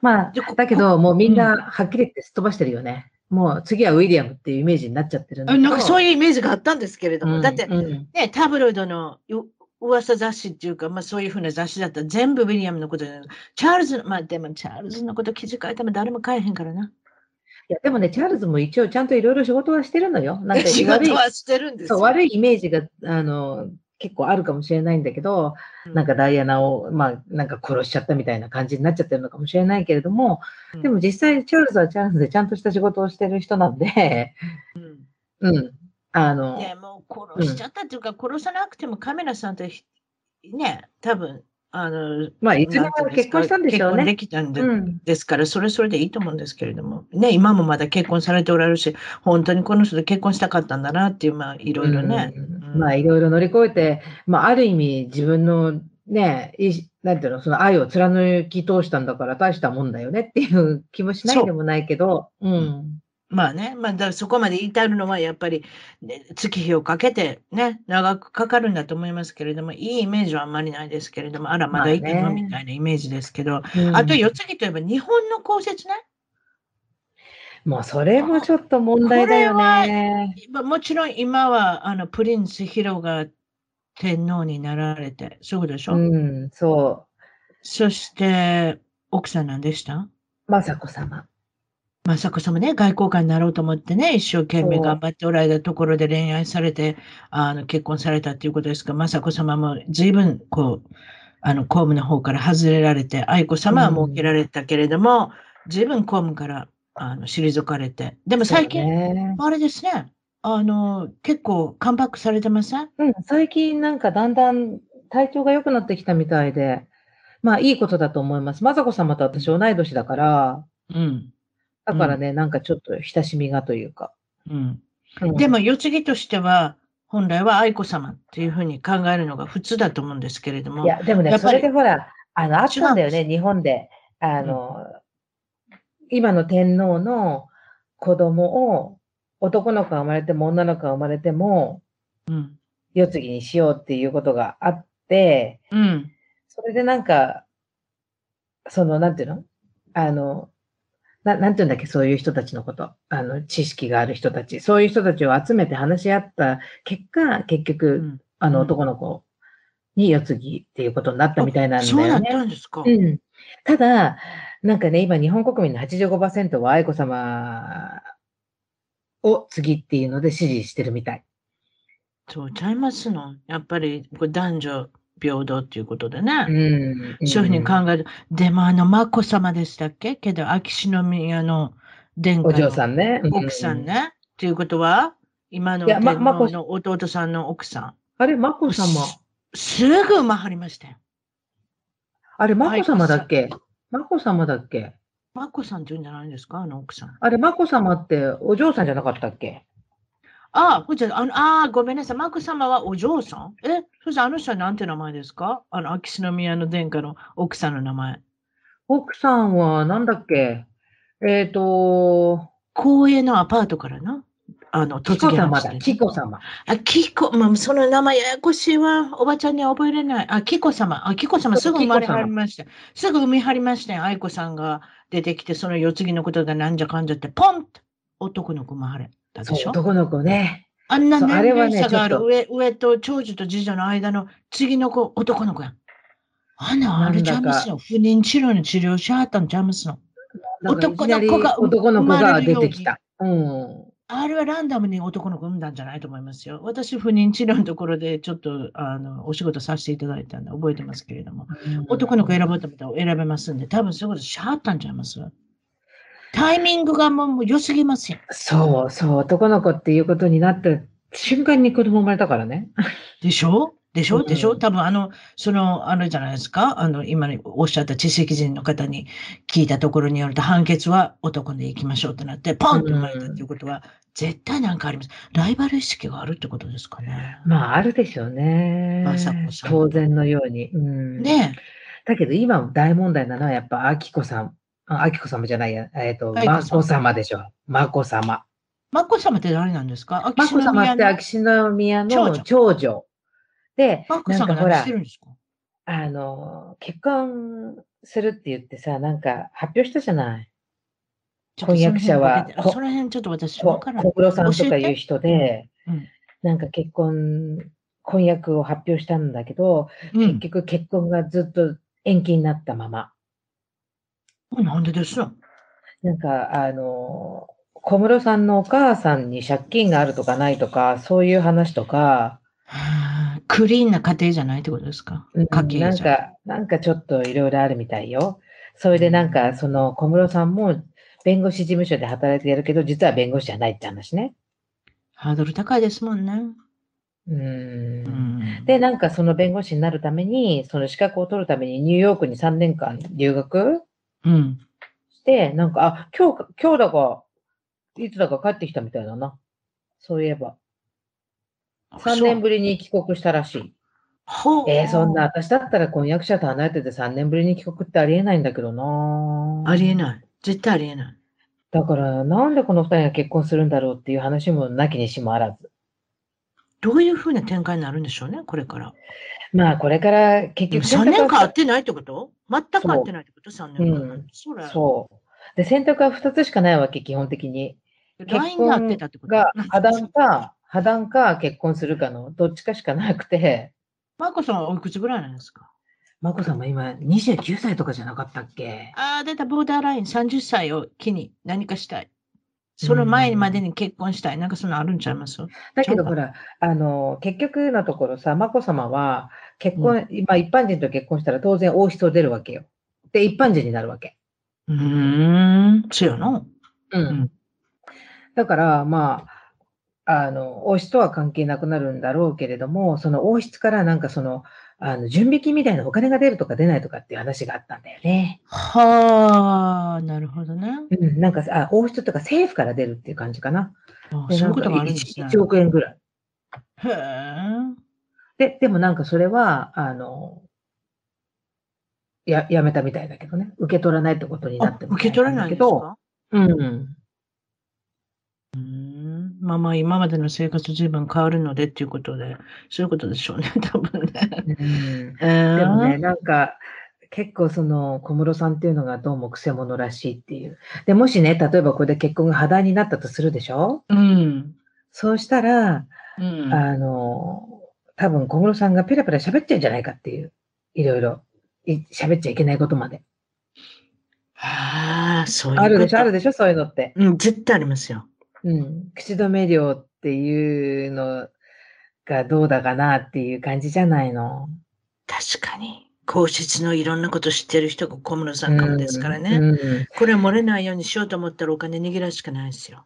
まあ、だけど、もうみんなはっきり言ってすっ飛ばしてるよね。もう次はウィリアムっていうイメージになっちゃってるんなんかそういうイメージがあったんですけれども、うん、だって、うん、ね、タブロイドの噂雑誌っていうか、まあそういうふうな雑誌だったら全部ウィリアムのことで、チャールズ、まあでもチャールズのこと記事書いても誰も買えへんからな。いや、でもね、チャールズも一応ちゃんといろいろ仕事はしてるのよ。なんか 仕事はしてるんです悪いイメージが、あの、結構あるかもしれないんだけど、うん、なんかダイアナを、まあ、なんか殺しちゃったみたいな感じになっちゃってるのかもしれないけれども、うん、でも実際チャールズはチャールズでちゃんとした仕事をしてる人なんで、うん。うん。あの。ね、もう殺しちゃったっていうか、殺さなくてもカメラさんとね、多分あの、まあ、いつも結婚したんでしょうね。結婚できたんでうん、ですから、それそれでいいと思うんですけれども、ね、今もまだ結婚されておられるし、本当にこの人と結婚したかったんだなっていう、まあ、いろいろね。うん、まあ、いろいろ乗り越えて、まあ、ある意味、自分のね、なんていうの、その愛を貫き通したんだから大したもんだよねっていう気もしないでもないけど、ううん。まあね、まあ、だそこまで至るのはやっぱり、ね、月日をかけてね、長くかかるんだと思いますけれども、いいイメージはあんまりないですけれども、あら、まだいけるみたいなイメージですけど、あ,、あと四つ木といえば日本の降雪ね。もうそれもちょっと問題だよね。もちろん今はあのプリンスヒロが天皇になられて、そうでしょ？うん、そう。そして、奥さん何でした？雅子様。雅子さまね、外交官になろうと思ってね、一生懸命頑張っておられたところで恋愛されて、あの結婚されたっていうことですが、雅子さまも随分、こう、あの、公務の方から外れられて、愛子さまは設けられたけれども、うん、随分公務からあの退かれて。でも最近、あれですね、あの、結構カムバックされてません？うん、最近なんかだんだん体調が良くなってきたみたいで、まあいいことだと思います。雅子さまと私同い年だから、うん。だからね、うん、なんかちょっと親しみがというか。うん。うん、でも、世継ぎとしては、本来は愛子様っていうふうに考えるのが普通だと思うんですけれども。いや、でもね、それでほら、あの、あったんだよね、日本で。あの、うん、今の天皇の子供を、男の子が生まれても女の子が生まれても、うん、世継ぎにしようっていうことがあって、うん、それでなんか、その、なんていうの？あの、ななんていうんだっけ、そういう人たちのこと。あの、知識がある人たち。そういう人たちを集めて話し合った結果、結局、うん、あの、男の子に世継ぎっていうことになったみたいなんだよね。そうなったんですか。うん。ただ、なんかね、今、日本国民の85%は愛子様を継ぎっていうので支持してるみたい。そうちゃいますの。やっぱり、男女平等っていうことでね。うん、そういうふうに考える。でも、あの、眞子さまでしたっけ？けど、秋篠宮の殿下のさんね。奥さんね。っていうことは、今の天皇の弟さんの奥さん。あれ、眞子さすぐ生まはりましたよ。あれ、眞子さまだっけ？眞子さまだっけ？眞子さんって言うんじゃないんですか？あの奥さん。あれ、眞子さまってお嬢さんじゃなかったっけ？ああ、じゃあ、のあごめんなさい。マク様はお嬢さん？え、そしてあの人は何て名前ですか？あの、秋篠宮の殿下の奥さんの名前。奥さんは何だっけ？えっ、ー、と、公営のアパートからな？あの、突然まだ。キコ様。あ、キコ、まあ、その名前ややこしいわ。おばちゃんには覚えれない。あ、キコ様。あ、キコ様すぐ生まれはりました。すぐ産みはりましたよ。愛子さんが出てきて、その世継ぎのことがなんじゃかんじゃって、ポンと男の子生まれ。たでしょ男の子ね。あんな年齢差がある上,、上と長女と次女の間の次の子、男の子やん。あんな、あれちゃいますよ。不妊治療の治療しはったんちゃいますの。男の子が男の子が出てきた。うん。あれはランダムに男の子産んだんじゃないと思いますよ。私、不妊治療のところでちょっとあのお仕事させていただいたんで覚えてますけれども、うん、男の子選ぼうと思ったら選べますんで、多分そういうことしはったんちゃいます？タイミングがもう良すぎますよ。そう、そう、男の子っていうことになった瞬間に子供生まれたからね。でしょ？でしょ、うん、でしょ？多分あの、その、あれじゃないですか？あの、今おっしゃった知識人の方に聞いたところによると、判決は男で行きましょうってなって、ポンと生まれたっていうことは、絶対なんかあります。ライバル意識があるってことですかね。まあ、あるでしょうね。まさこさん。当然のように。うん、ねだけど今大問題なのはやっぱ、あきこさん。あきこ様じゃないや。えっ、ー、と、まこ様でしょ。まこ様。まこ様って誰なんですか？まこ様って秋篠宮の長女。で、まこ様何してるんですか？あの、結婚するって言ってさ、なんか発表したじゃない？婚約者は、その辺ちょっと私分からない。小室さんとかいう人で、うん、なんか結婚、婚約を発表したんだけど、うん、結局結婚がずっと延期になったまま。なんでです？のなんか、あの、小室さんのお母さんに借金があるとかないとか、そういう話とか、クリーンな家庭じゃないってことですか？家計なんか、なんかちょっといろいろあるみたいよ。それでなんか、その小室さんも弁護士事務所で働いてやるけど、実は弁護士じゃないって話ね。ハードル高いですもんね。うん。で、なんかその弁護士になるために、その資格を取るためにニューヨークに3年間留学うん。して、なんか、あ、今日、今日だか、いつだか帰ってきたみたいだな。そういえば。3年ぶりに帰国したらしい。えー、そんな、私だったら婚約者と離れてて3年ぶりに帰国ってありえないんだけどなありえない。絶対ありえない。だから、なんでこの2人が結婚するんだろうっていう話もなきにしもあらず。どういうふうな展開になるんでしょうね、これから。まあ、これから結局。3年間会ってないってこと？全く会ってないってこと ?3 年間。うん、そそう。で、選択は2つしかないわけ、基本的に。LINE がってたってこと？が破談か、破談か結婚するかのどっちかしかなくて。マコさんはおいくつぐらいなんですか？マコさんも今29歳とかじゃなかったっけ？ああ、出たボーダーライン30歳を機に何かしたい。その前までに結婚したい。なんかそのあるんちゃいます？だけどほら、あの、結局のところさ、眞子さまは結婚、うん、今一般人と結婚したら当然王室を出るわけよ。で、一般人になるわけ。うん、そうやな。うん。だから、まあ、あの、王室とは関係なくなるんだろうけれども、その王室からなんかその、あの、準備金みたいなお金が出るとか出ないとかっていう話があったんだよね。はあ、なるほどね。うん、なんか、あ、王室とか政府から出るっていう感じかな。あそういうことがあるんですね。1億円ぐらい。へえ。で、でもなんかそれは、あの、や、やめたみたいだけどね。受け取らないってことになって受け取らないんですか？うん。うん。まあまあ、今までの生活随分変わるのでっていうことで、そういうことでしょうね、多分ね。うん、でもね、なんか、結構その小室さんっていうのがどうも癖者らしいっていう。で、もしね、例えばこれで結婚が破談になったとするでしょ？うん。そうしたら、うん、あの、多分小室さんがペラペラ喋っちゃうんじゃないかっていう。いろいろ。喋っちゃいけないことまで。ああ、そういうあるでしょ、あるでしょ、そういうのって。うん、絶対ありますよ。うん。口止め料っていうのがどうだかなっていう感じじゃないの。確かに。皇室のいろんなこと知ってる人が小室さんかもですからね、うんうん、これ漏れないようにしようと思ったらお金握らすしかないですよ。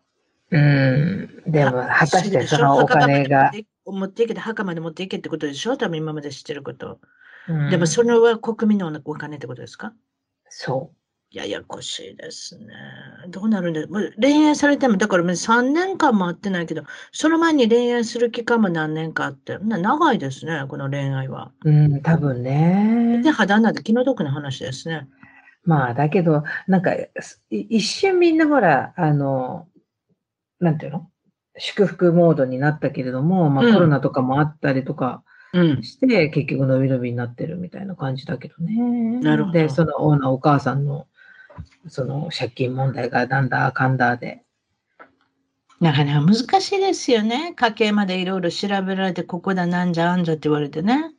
うん。でも、果たしてそのお金が。持っていけて、墓まで持っていけってことでしょ？多分今まで知ってること。でもそれは国民のお金ってことですか？そう。ややこしいですね。どうなるんだ？恋愛されても、だから3年間も会ってないけど、その前に恋愛する期間も何年かあって、長いですね、この恋愛は。うん、多分ね。で、肌なんて気の毒な話ですね。まあ、だけど、なんか、一瞬みんなほら、あの、なんていうの？祝福モードになったけれども、まあ、コロナとかもあったりとか、して、うん、結局伸び伸びになってるみたいな感じだけどね。なるほど。で、そのオーナーお母さんの、その借金問題がなんだかんだで。なかなか難しいですよね。家計までいろいろ調べられて、ここだなんじゃあんじゃって言われてね。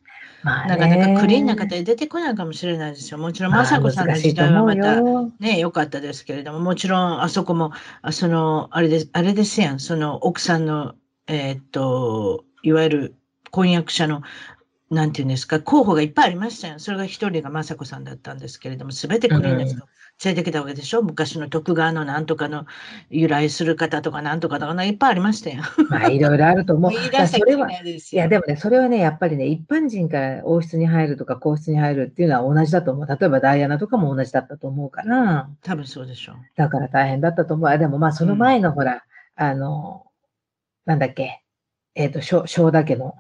まあ、なかなかクリーンな方で出てこないかもしれないですよ。もちろん、雅子さんの時代はまたね、良かったですけれども、もちろん、あそこも、あその、あれです、あれですやん、その奥さんの、えー、っと、いわゆる婚約者の、なんていうんですか、候補がいっぱいありましたよ。それが一人が雅子さんだったんですけれども、すべてクリーンな人連れてきたわけでしょ、うん、昔の徳川のなんとかの由来する方とかなんとかとか、いっぱいありましたよ。まあ、いろいろあると思う。それは、いや、でもね、それはね、やっぱりね、一般人から王室に入るとか皇室に入るっていうのは同じだと思う。例えばダイアナとかも同じだったと思うから。多分そうでしょう。だから大変だったと思う。でもまあ、その前のほら、うん、あの、なんだっけ、えっ、ー、と、正田家の、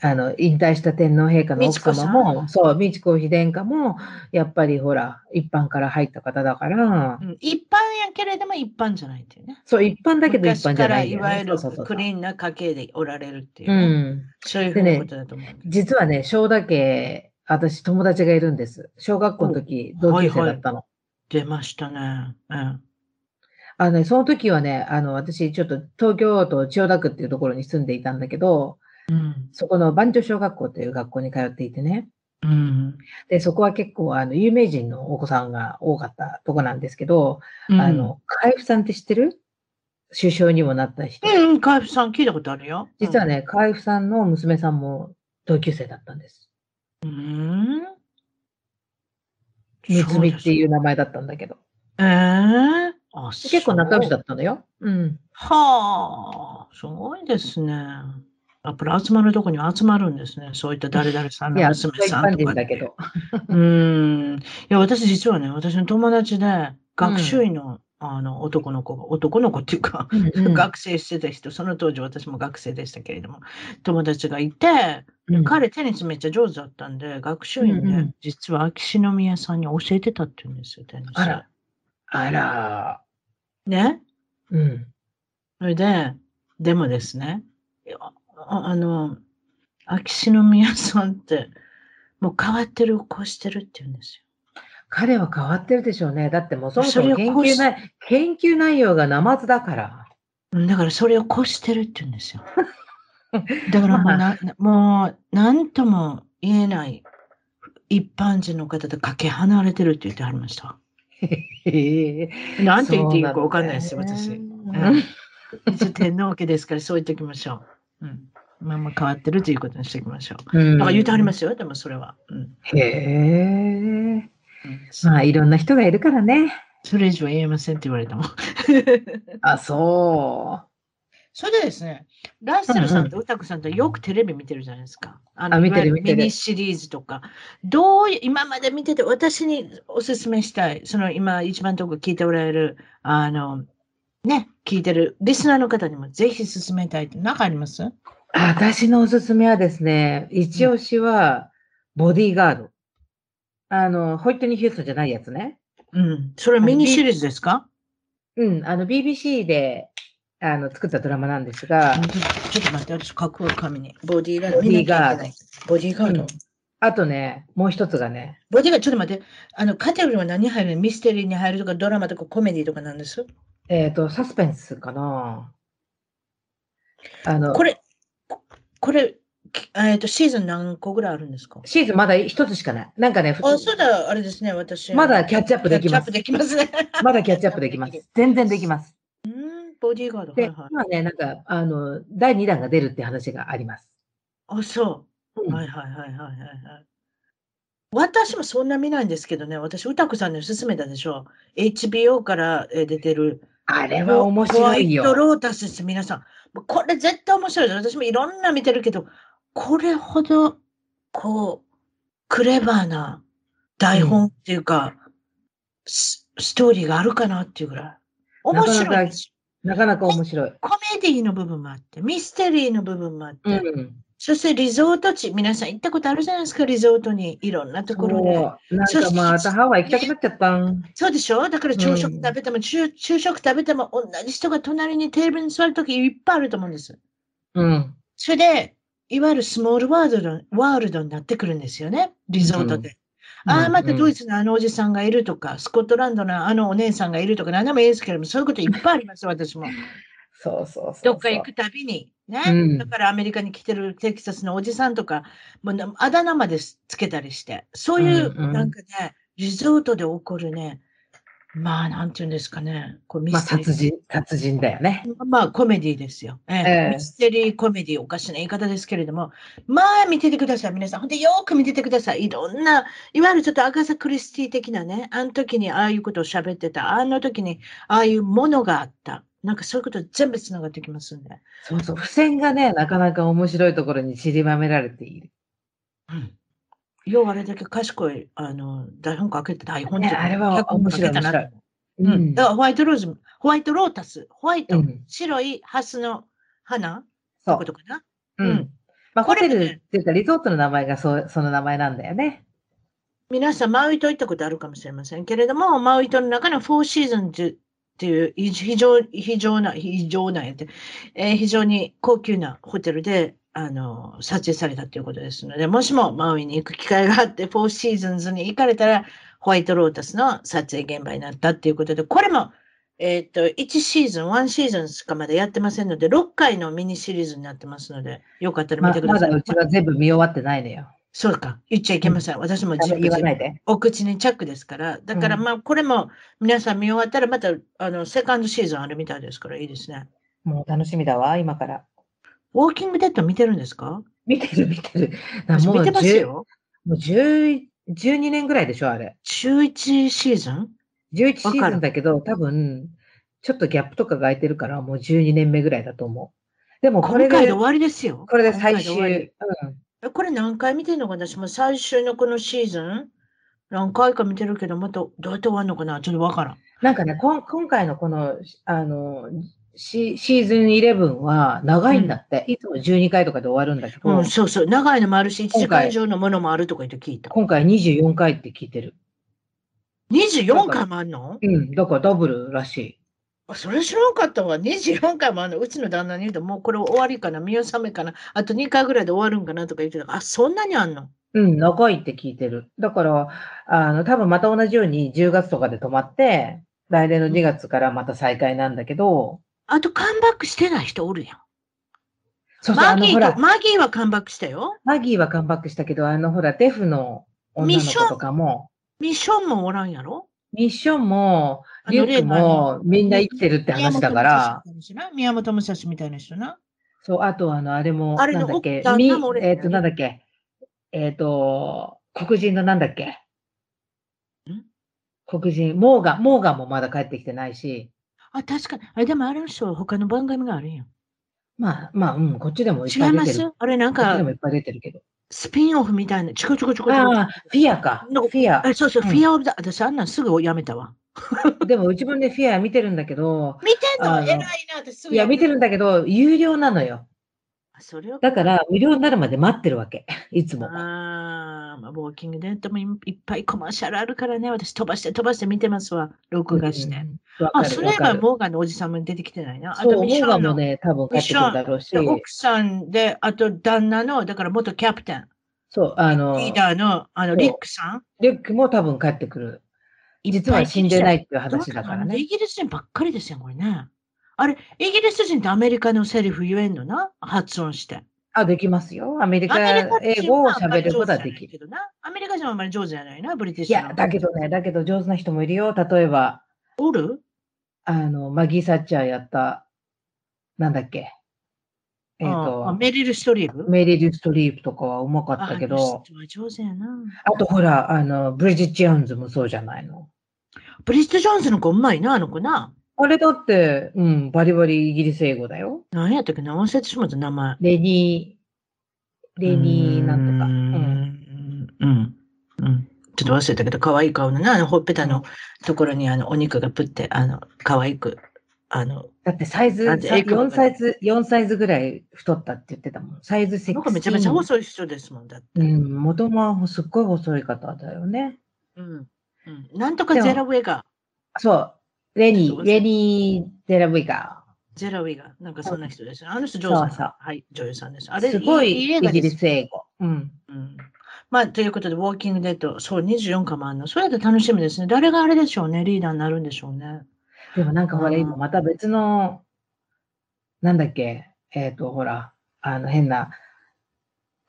あの、引退した天皇陛下の奥様も、そう、美智子妃殿下も、やっぱりほら、一般から入った方だから、うん、一般やけれども一般じゃないっていうね。そう、一般だけど一般じゃない、ね、いわゆるクリーンな家系でおられるっていう、ね、うん、そういうことだと思う、ね、実はね、正田家、私友達がいるんです。小学校の時、同級生だったの。はいはい、出ましたね。うん。あのね、その時はね、あの、私、ちょっと東京都千代田区っていうところに住んでいたんだけど、うん、そこの番長小学校という学校に通っていてね。うん、で、そこは結構、あの、有名人のお子さんが多かったとこなんですけど、うん、あの、海部さんって知ってる？首相にもなった人。うん、海部さん聞いたことあるよ。実はね、海部さんの娘さんも同級生だったんです。うん。みつみっていう名前だったんだけど。ええー、あ結構仲良しだったのよ。うん。はあ、すごいですね。やっぱり集まるとこに集まるんですね。そういった誰々さんの娘さんとか。だけど。うん。いや、私実はね、私の友達で、学習院の、うん、あの男の子が、男の子っていうか、うんうん、学生してた人、その当時私も学生でしたけれども、友達がいて、うん、彼テニスめっちゃ上手だったんで、学習院で、実は秋篠宮さんに教えてたって言うんですよ、テニス。あら。あら。ね？うん。それで、でもですね、あの、秋篠宮さんって、もう変わってる、こうしてるって言うんですよ。彼は変わってるでしょうね。だってもうそもそも研究な研究内容がナマズだから。だからそれを越してるって言うんですよ。だからもうな、もう何とも言えない一般人の方とかけ離れてるって言ってはりました。なんて言っていいか分かんないですよ、私。うん、一応天皇家ですからそう言っておきましょう。うんまあまあ変わってるということにしておきましょう。うん、だから言うてはりますよ、でもそれは。うん、へえ。まあいろんな人がいるからね。それ以上言えませんって言われたもん。あ、そう。それでですね、ラッセルさんと歌子さんとよくテレビ見てるじゃないですか。あの見てるミニシリーズとか。どう今まで見てて、私におすすめしたい、その今一番とこ聞いておられる、あの、ね、聞いてるリスナーの方にもぜひ進めたいって何かあります？私のおすすめはですね、一押しはボディーガード。あの、ホイットニー・ヒューストンじゃないやつね。うん。それはミニシリーズですか？うん。あの、BBC であの、作ったドラマなんですが。ちょっと待って、私書く紙に。ボディーガード。ボディーガード。ボディーガード？あとね、もう一つがね。ボディーガード、ちょっと待って。あの、カテゴリーは何入る？のミステリーに入るとか、ドラマとかコメディとかなんです？えっ、ー、と、サスペンスかな。あの、これ、これ、えっと、シーズン何個ぐらいあるんですか？シーズンまだ一つしかない。なんかね、あ、そうだ、あれですね、私。まだキャッチアップできます。キャッチアップできますね。まだキャッチアップできます。全然できます。ボディーガード。で、はいはい、今ね、なんか、あの、第2弾が出るって話があります。あ、そう。うん、はいはいはいはいはい。私もそんな見ないんですけどね、私、歌子さんに勧めたでしょ。HBO から出てる。あれは面白いよ。ホワイトロータスです、皆さん。これ絶対面白いです。私もいろんな見てるけど、これほど、こう、クレバーな台本っていうか、うん、ストーリーがあるかなっていうぐらい。面白いです。なかなか面白い。コメディの部分もあって、ミステリーの部分もあって、うん、そしてリゾート地、皆さん行ったことあるじゃないですか、リゾートに、いろんなところで。なんかまたハワイ行きたくなっちゃったん。そうでしょ？だから朝食食べても、うん、昼食食べても、同じ人が隣にテーブルに座るときいっぱいあると思うんです。うん。それで、いわゆるスモールワールドワールドになってくるんですよね、リゾートで。ああ、またドイツのあのおじさんがいるとか、スコットランドのあのお姉さんがいるとか、何でもいいですけれども、そういうこといっぱいあります、私も。そうそうそうどっか行くたびに。ね、うん、だからアメリカに来てるテキサスのおじさんとか、もうあだ名までつけたりして、そういう、なんかね、うんうん、リゾートで起こるね、まあ、なんていうんですかね。こうミステリー、まあ、殺人、殺人だよね。まあ、コメディですよ、ええー、ミステリーコメディ、おかしな言い方ですけれども、まあ、見ててください、皆さん。ほんで、よく見ててください。いろんな、いわゆるちょっとアガサ・クリスティ的なね、あの時にああいうことを喋ってた、あの時にああいうものがあった。なんかそういうこと全部つながってきますんで。そうそう、付箋がね、なかなか面白いところに散りばめられている。うん。ようあれだけ賢い、あの、台本書けて台本で、ね、あれは面白い。面白いうん。だからホワイトローズ、ホワイトロータス、ホワイト、うん、白いハスの花そう。ことかな？うん。まあ、ホテルっていうか、リゾートの名前がそその名前なんだよね。皆さん、マウイ島行ったことあるかもしれませんけれども、マウイ島の中のフォーシーズンズっていう非常、非常な、非常なやって、えー、非常に高級なホテルで、あの、撮影されたということですので、もしもマウイに行く機会があって、フォーシーズンズに行かれたら、ホワイトロータスの撮影現場になったっていうことで、これも、えっ、ー、と、1シーズン、1シーズンしかまだやってませんので、6回のミニシリーズになってますので、よかったら見てください。ままだうちは全部見終わってないのよ。そうか、言っちゃいけません。うん、私も自分お口にチャックですから。だからまあ、これも皆さん見終わったら、また、あの、セカンドシーズンあるみたいですから、いいですね。もう楽しみだわ、今から。ウォーキングデッド見てるんですか？見てる見てる。もう見てますよ。もう10 12年ぐらいでしょ、あれ。11シーズン ?11 シーズンだけど、多分、ちょっとギャップとかが空いてるから、もう12年目ぐらいだと思う。でもこれで、今回で終わりですよ。これで最終。うん、これ何回見てるのか私も最終のこのシーズン？何回か見てるけど、またどうやって終わるのかな？ちょっとわからん。なんかね、こ今回のこの、あの、シシーズン11は長いんだって、うん、いつも12回とかで終わるんだけど、うん、そうそう、長いのもあるし、1時間以上のものもあるとか言って聞いた。今回24回って聞いてる。24回もあるの？うん、だからダブルらしい。あそれ知らんかったわ。24回もあるの。うちの旦那に言うと、もうこれ終わりかな、見納めかな、あと2回ぐらいで終わるんかなとか言ってた。あ、そんなにあんの？うん、長いって聞いてる。だから、あの、多分また同じように10月とかで止まって、来年の2月からまた再開なんだけど、あとカムバックしてない人おるやん。そうそうマギーと、マギーはカムバックしたよ。マギーはカムバックしたけど、あの、ほら、デフの女の子とかも。ミッションもおらんやろ？ミッションも、リュックもみんな生きてるって話だから。宮本武蔵みたいな人な。そう、あとあの、あれも、なんだっけ、みえっ、と、なんだっけ、えっ、と、黒人のなんだっけ？黒人、モーガン、モーガンもまだ帰ってきてないし。あ、確かに。あれでもあれの人、他の番組があるんやん。まあ、まあ、うん、こっちでもいっぱい出てる。違います？あれなんか、こっちでもいっぱい出てるけど。スピンオフみたいな、ちこちこちこちああ、フィアか。フィア。そうそう、うん、フィアオブザ、私あんなんすぐやめたわ。でもうちもね、フィア見てるんだけど。見てんの？偉いなってすぐ。いや、見てるんだけど、有料なのよ。それだから、無料になるまで待ってるわけ。いつも。ああ、まあ、ウォーキングデッドもいっぱいコマーシャルあるからね、私飛ばして飛ばして見てますわ、録画して。うん、あ、それはモーガンのおじさんも出てきてないな。あとミションもね、多分帰ってくるだろうし。奥さんで、あと旦那の、だから元キャプテン。そう、あの、リーダーの、あの、リックさん？リックも多分帰ってくる。実は死んでないっていう話だからね。イギリス人ばっかりですよ、これね。あれ、イギリス人ってアメリカのセリフ言えんのな？発音して。あ、できますよ。アメリカ英語を喋ることはできる。アメリカ人はあまり上手じゃないな、ブリティッシュ。いや、だけどね、だけど上手な人もいるよ。例えば。おる？あの、マギー・サッチャーやった、なんだっけ？えっ、ー、とメリル・ストリープメリル・ストリープとかはうまかったけど。上手やな。あとほら、あの、ブリジット・ジョーンズもそうじゃないの。ブリジット・ジョーンズの子うまいな、あの子な。あれだって、うん、バリバリイギリス英語だよ。何やったっけな忘れてしまった名前。レニー、レニーなんとか。うん。うん。うん。ちょっと忘れたけど、可愛い顔のな、あの、ほっぺたのところにあの、お肉がぷって、あの、可愛く、あの。だってサイズ、4サイズ、4サイズぐらい太ったって言ってたもん。サイズセクめちゃめちゃ細い人ですもんだって。うん、元もすっごい細い方だよね。うん。うん、なんとかゼラウェガー。そう。レニー、レニー・ゼラウェガー。ゼラウェガー。なんかそんな人です。あの人上手そうそうはい、女優さんです。あれ、すごいイギリス英語。うん。うん。まあ、ということで、ウォーキングデッド、そう、24かもあるの。それやって楽しみですね。誰があれでしょうね、リーダーになるんでしょうね。でもなんかほら、今また別の、なんだっけ、えっ、ー、と、ほら、あの変な、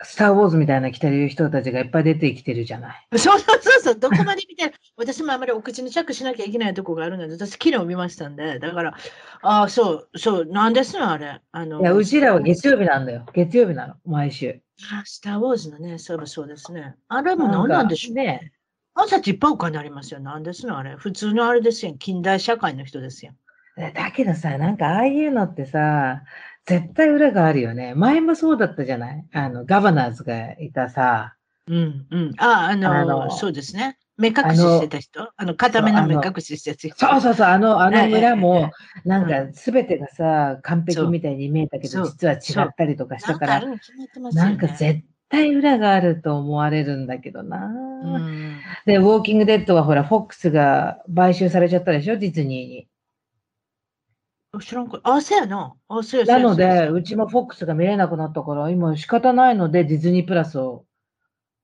スター・ウォーズみたいな着てる人たちがいっぱい出てきてるじゃない。そうそうそうそう、どこまで見て 私もあまりお口にチャックしなきゃいけないとこがあるので、私、昨日見ましたんで、だから、ああ、そう、そう、なんですの、あれ。あのいや、うちらは月曜日なんだよ。月曜日なの、毎週。あスター・ウォーズのね、そうそうですね。あれも何なんでしょうね。朝っていっぱいお金ありますよ。なんですの、あれ。普通のあれですよ。近代社会の人ですよ。だけどさ、なんかああいうのってさ、絶対裏があるよね。前もそうだったじゃない？あの、ガバナーズがいたさ。うんうん。あ、あの、あのそうですね。目隠ししてた人？あの、片目の目隠ししてた人そうそうそう、あの、あの村も、なんか、すべてがさ、完璧みたいに見えたけど、実は違ったりとかしたから、なんか絶対裏があると思われるんだけどな。うん、で、ウォーキングデッドはほら、フォックスが買収されちゃったでしょ、ディズニーに。知らんかあ、そうやな。あ、そうやなので、うちもフォックスが見れなくなったから、今仕方ないので、ディズニープラスを、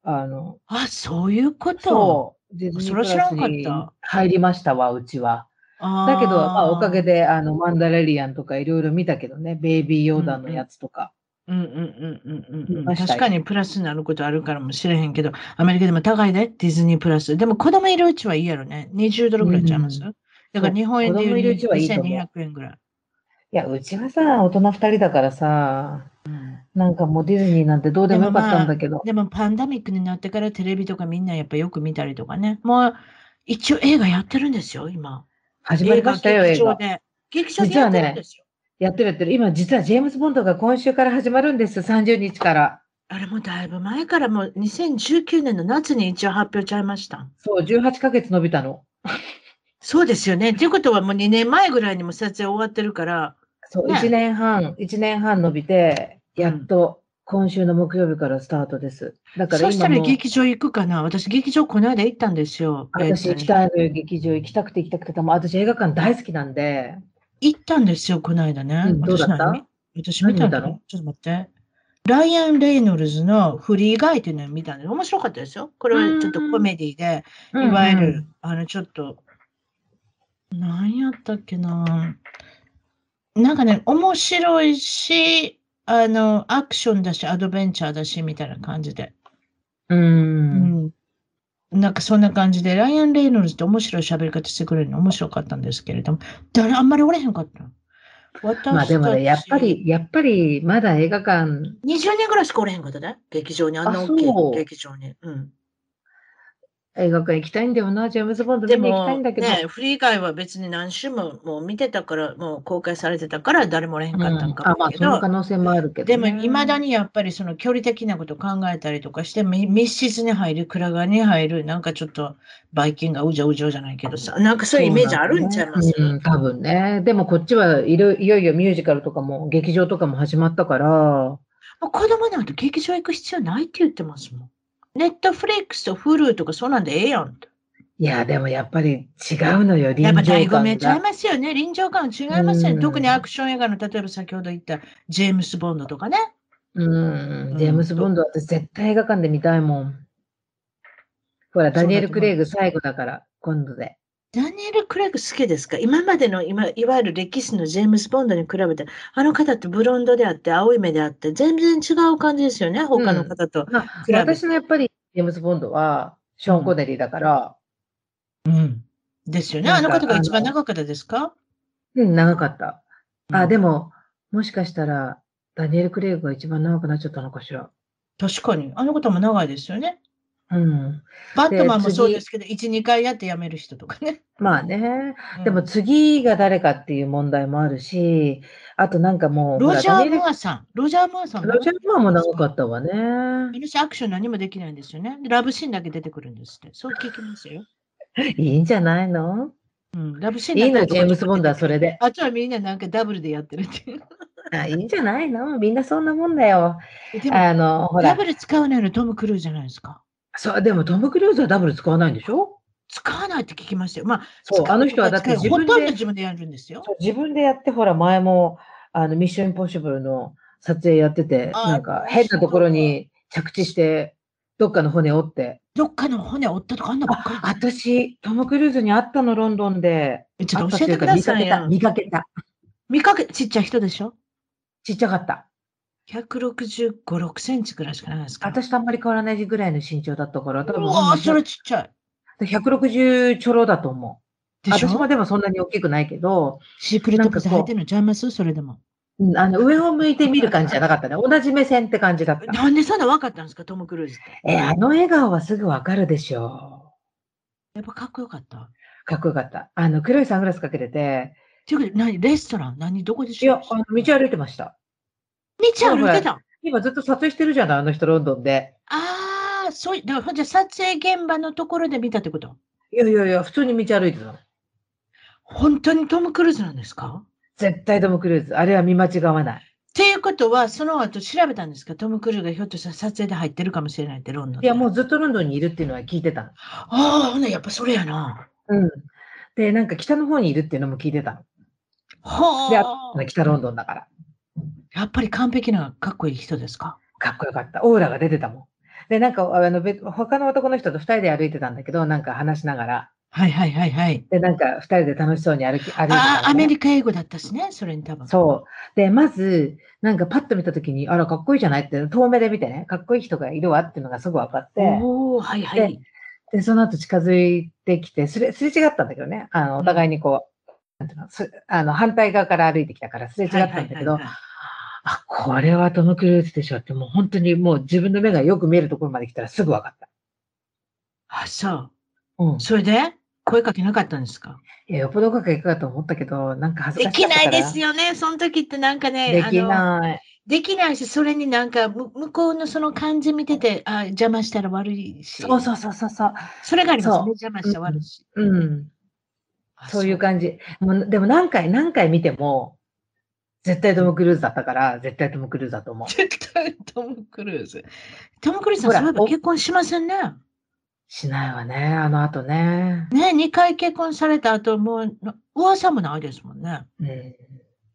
あの、あ、そういうこと？そう。ディズニープラスに入りましたわ、うちは。だけど、まあ、おかげで、あの、マンダレリアンとかいろいろ見たけどね、ベイビーヨーダのやつとか。うんうんうんうんうん、確かにプラスになることあるからもしれへんけど、アメリカでも高いね、ディズニープラス。でも子供いるうちはいいやろね。20ドルぐらいちゃいます、うんだから日本円で言うと2200円ぐらい。いや、うちはさ、大人二人だからさ、うん、なんかもうディズニーなんてどうでもよかったんだけど。でも,、まあ、でもパンダミックになってからテレビとかみんなやっぱよく見たりとかね。もう一応映画やってるんですよ、今。始まりましたよ、映画。劇場でやってるんですよ。やってるやってる。今、実はジェームズ・ボンドが今週から始まるんです、30日から。あれもだいぶ前からもう2019年の夏に一応発表ちゃいました。そう、18ヶ月伸びたの。そうですよね。ということはもう2年前ぐらいにも撮影終わってるから。そう、ね、1年半、1年半伸びて、やっと今週の木曜日からスタートです。だからそしたら劇場行くかな？私、劇場この間行ったんですよ。私行きたいのよ、劇場行きたくて行きたくて、私映画館大好きなんで。行ったんですよ、この間ね。うん、どうだった？私見たの？ちょっと待って。ライアン・レイノルズのフリーガイっていうのを見たんで、面白かったですよ。これはちょっとコメディで、いわゆる、あの、ちょっと、何やったっけななんかね、面白いし、あの、アクションだし、アドベンチャーだし、みたいな感じで。うん。なんかそんな感じで、ライアン・レイノルズって面白い喋り方してくれるの面白かったんですけれども、誰あんまりおれへんかった。まあでもね、やっぱり、やっぱりまだ映画館。20人ぐらいしかおれへんかったね。劇場に、あんな大きい劇場に。うん。映画館行きたいんだよな、ジェームズ・ボンド見に行きたいんだけど。ね、フリー以は別に何週ももう見てたから、もう公開されてたから誰もおれへんかったんかもけど、うん、あまあ、可能性もあるけど、ね、でも、いまだにやっぱりその距離的なこと考えたりとかして、密室に入る、蔵側に入る、なんかちょっと、バイキンがうじょうじょじゃないけどさ、なんかそういうイメージあるんちゃいます、ね、うん、多分ね。でもこっちはいろいよいよミュージカルとかも、劇場とかも始まったから。もう子供なんて劇場行く必要ないって言ってますもん。ネットフリックスとフルーとかそうなんでええやんいや、でもやっぱり違うのよ、臨場感が。やっぱ醍醐味違いますよね。臨場感違いますよね。特にアクション映画の、例えば先ほど言ったジェームス・ボンドとかね。うん、ジェームス・ボンドは絶対映画館で見たいもん。ほら、ダニエル・クレイグ最後だから、今度で。ダニエル・クレイグ好きですか？今までの今、いわゆる歴史のジェームス・ボンドに比べて、あの方ってブロンドであって、青い目であって、全然違う感じですよね、他の方と、うん私のやっぱりジェームス・ボンドは、ショーン・コネリーだから、うん。ですよね。あの方が一番長かったですか？うん、長かった。あ、でも、もしかしたら、ダニエル・クレイグが一番長くなっちゃったのかしら。確かに。あの方も長いですよね。うん。バットマンもそうですけど、1、2回やって辞める人とかね。まあね。でも次が誰かっていう問題もあるし、あとなんかもう。ロジャー・ムーアさん。ロジャー・ムーアさん。ロジャー・ムーアも長かったわね。私アクション何もできないんですよね。ラブシーンだけ出てくるんですって。そう聞きますよ。いいんじゃないの？うん、ラブシーンいいの、ジェームス・ボンドはそれで。あとはみんななんかダブルでやってるっていう。あいいんじゃないの？みんなそんなもんだよ。あの、ほら。ダブル使うのよトム・クルーズじゃないですか。そう、でもトム・クルーズはダブル使わないんでしょ？使わないって聞きましたよ。まあ、そう、あの人はだって自分で。ほとんど自分でやるんですよ。自分でやって、ほら、前も、あの、ミッション・インポッシブルの撮影やってて、なんか変なところに着地して、どっかの骨折って。どっかの骨折ったとかあんなばっかり。私、トム・クルーズに会ったの、ロンドンで。ちょっと教えてください見かけた。見かけ、ちっちゃい人でしょ？ちっちゃかった。165、6センチぐらいしかないですか？私とあんまり変わらないぐらいの身長だったから、多分。うわそれちっちゃい。160ちょろだと思う。私もでもそんなに大きくないけど。シークレット靴履いてるのちゃいます？それでも。あの、上を向いて見る感じじゃなかったね。同じ目線って感じだった。なんでそんな分かったんですか、トム・クルーズって。え、あの笑顔はすぐ分かるでしょう。やっぱかっこよかった？かっこよかった。あの、黒いサングラスかけてて。っていうか、何レストラン？何？どこでしょいや、あの、道歩いてました。道歩いてた今ずっと撮影してるじゃない、あの人、ロンドンで。ああ、そう、だから、じゃ撮影現場のところで見たってこと？いやいやいや、普通に道歩いてたの。本当にトム・クルーズなんですか？絶対トム・クルーズ。あれは見間違わない。っていうことは、その後調べたんですか？トム・クルーがひょっとしたら撮影で入ってるかもしれないって、ロンドンいや、もうずっとロンドンにいるっていうのは聞いてたの。ああ、ほな、やっぱそれやな。うん。で、なんか北の方にいるっていうのも聞いてたの。はあ。で、北ロンドンだから。やっぱり完璧なかっこいい人ですか？かっこよかった。オーラが出てたもん。で、なんか、あの、他の男の人と二人で歩いてたんだけど、なんか話しながら、はいはいはいはい。で、なんか、二人で楽しそうに歩き、歩いてた、ね、ああ、アメリカ英語だったしね、それに多分。そう。で、まず、なんかパッと見たときに、あら、かっこいいじゃないって、遠目で見てね、かっこいい人がいるわっていうのがすぐ分かって。おはいはい。で、その後近づいてきて、すれ、すれ違ったんだけどね、あの、お互いにこう、うん、なんていうの、あの、反対側から歩いてきたからすれ違ったんだけど、あ、これはトム・クルーズでしょって、もう本当にもう自分の目がよく見えるところまで来たらすぐ分かった。あ、そう。うん。それで声かけなかったんですか？いや、よっぽど声かけかと思ったけど、なんか恥ずかしい。できないですよね。その時ってなんかね。できない。できないし、それになんか向こうのその感じ見てて、あ邪魔したら悪いし。そうそうそうそうそう。それがありますね。邪魔したら悪いし。うん。うん、そういう感じ。もうでも何回何回見ても、絶対トム・クルーズだったから、絶対トム・クルーズだと思う。絶対トム・クルーズ。トム・クルーズさん、そういえば結婚しませんね。しないわね、あの後ね。ね、2回結婚された後、もう、噂もないですもんね。うん。い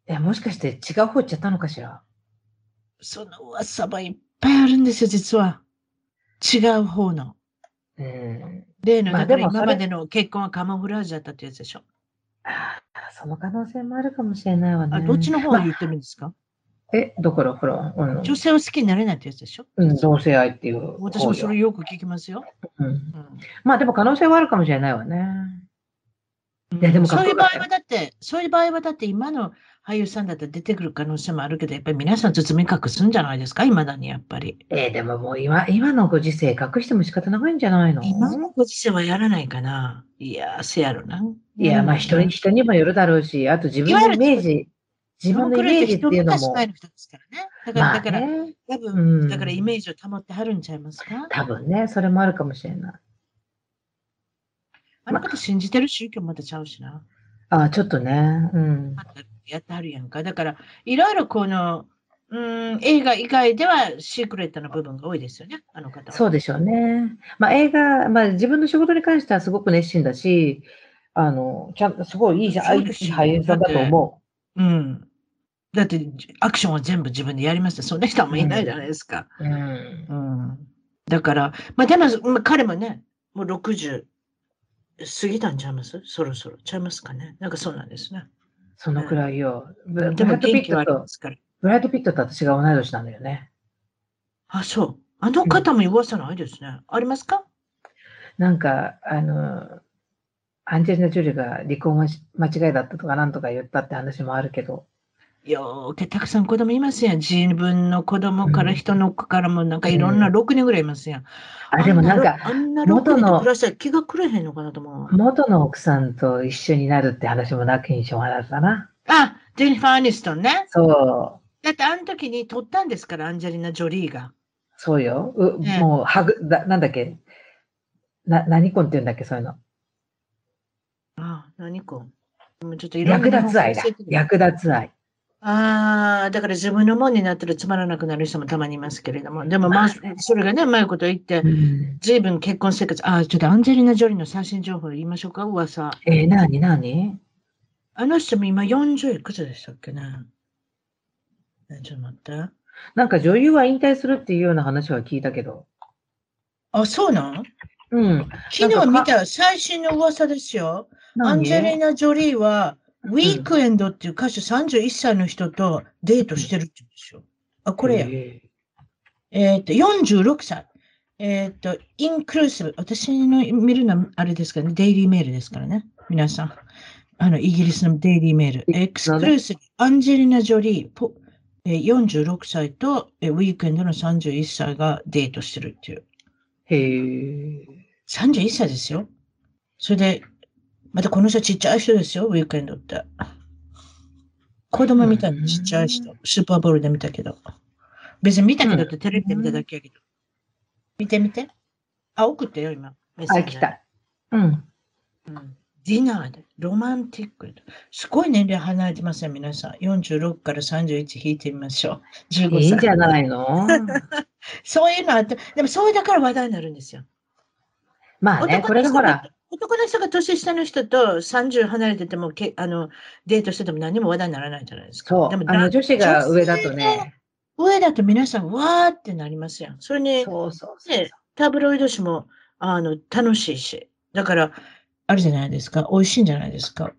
や、もしかして違う方行っちゃったのかしら？その噂はいっぱいあるんですよ、実は。違う方の。うん。例の、だから今までの結婚はカモフラージュだったってやつでしょ。ああ、その可能性もあるかもしれないわね。あ、どっちの方を言ってるんですか、まあ、え、だからほら、うん、女性を好きになれないってやつでしょ？うん、同性愛っていう。私もそれよく聞きますよ。うん。うん、まあでも可能性はあるかもしれないわね。いやでもそういう場合はだって、そういう場合はだって今の俳優さんだったら出てくる可能性もあるけど、やっぱり皆さん包み隠すんじゃないですか、いまだにやっぱり。えー、でももう今今のご時世隠しても仕方ないんじゃないの今のご時世はやらないかな。いや、せやろな。いや、まあ人に人にもよるだろうし、あと自分のイメージ。自分のイメージっていうのも。だから、だから、ね、多分、うん、だからイメージを保ってはるんちゃいますか？多分ね、それもあるかもしれない。あの方信じてる宗教またちゃうしな。ああ、ちょっとね。うん。やってはるやんか。だから、いろいろこの、うん、映画以外ではシークレットな部分が多いですよね、あの方そうでしょうね。まあ、映画、まあ、自分の仕事に関してはすごく熱心だし、あの、ちゃんとすごいいいじゃん、俳優さんだと思う。うん。だって、アクションは全部自分でやりますそんな人もいないじゃないですか。うん。うん、だから、まあ、でも、まあ、彼もね、もう60過ぎたんちゃいます？そろそろ。ちゃいますかね？なんかそうなんですね。そのくらいよ。ブラッドピットと、ブラッドピットと私が同い年なんだよね。あ、そう。あの方も噂ないですね。うん、ありますか？なんか、あの、アンジェリーナ・ジュリーが離婚は間違いだったとかなんとか言ったって話もあるけど。よけたくさん子供いますやん。自分の子供から人の子からもなんかいろんな6人ぐらいいますやん。うん、あ、でもなんか、あんな元の暮らしたら気がくれへんのかなと思う。元の奥さんと一緒になるって話もなきにしもあらずだな。あ、ジェニファー・アニストンね。そう。だってあの時に撮ったんですから、アンジェリーナ・ジョリーが。そうよ。う、ね、もう、はぐ、だ、なんだっけ？な、何婚って言うんだっけ、そういうの。ああ、何婚？もうちょっと。略奪愛だ。略奪愛。ああ、だから自分のもんになったらつまらなくなる人もたまにいますけれども。でもまあ、それがね、うまいこと言って、ずいぶん結婚生活、ああ、ちょっとアンジェリーナ・ジョリーの最新情報言いましょうか、噂。えー、なになに？あの人も今40いくつでしたっけね。ちょっと待って。なんか女優は引退するっていうような話は聞いたけど。あ、そうなん？うん。昨日見た最新の噂ですよ。アンジェリーナ・ジョリーは、ウィークエンドっていう歌手31歳の人とデートしてるって言うんですよ。あ、これや。えっ、と、46歳。えっ、と、インクルーシブ。私の見るのはあれですからね、デイリーメールですからね。皆さん。あの、イギリスのデイリーメール。エクスクルーシブ。アンジェリーナ・ジョリー、ポえー、46歳とえウィークエンドの31歳がデートしてるっていう。へえ。31歳ですよ。それで、またこの人ちっちゃい人ですよ、ウィークエンドって。子供みたいなちっちゃい人。スーパーボールで見たけど。別に見たけどってテレビで見ただけやけど。見てみて。あ、送ってよ、今。あ、来た。うん。うん。ディナーで、ロマンティック。すごい年齢離れてますよ、皆さん。46から31引いてみましょう。15歳。いいんじゃないの？そういうのあって、でもそういうだから話題になるんですよ。まあね、これがほら。男の人が年下の人と30離れててもけあのデートしてても何も話題にならないじゃないですか。でもあの女子が上だとね。上だと皆さんわーってなりますやん。それに、そうそうそうタブロイド紙もあの楽しいし。だから、あるじゃないですか。美味しいんじゃないですか。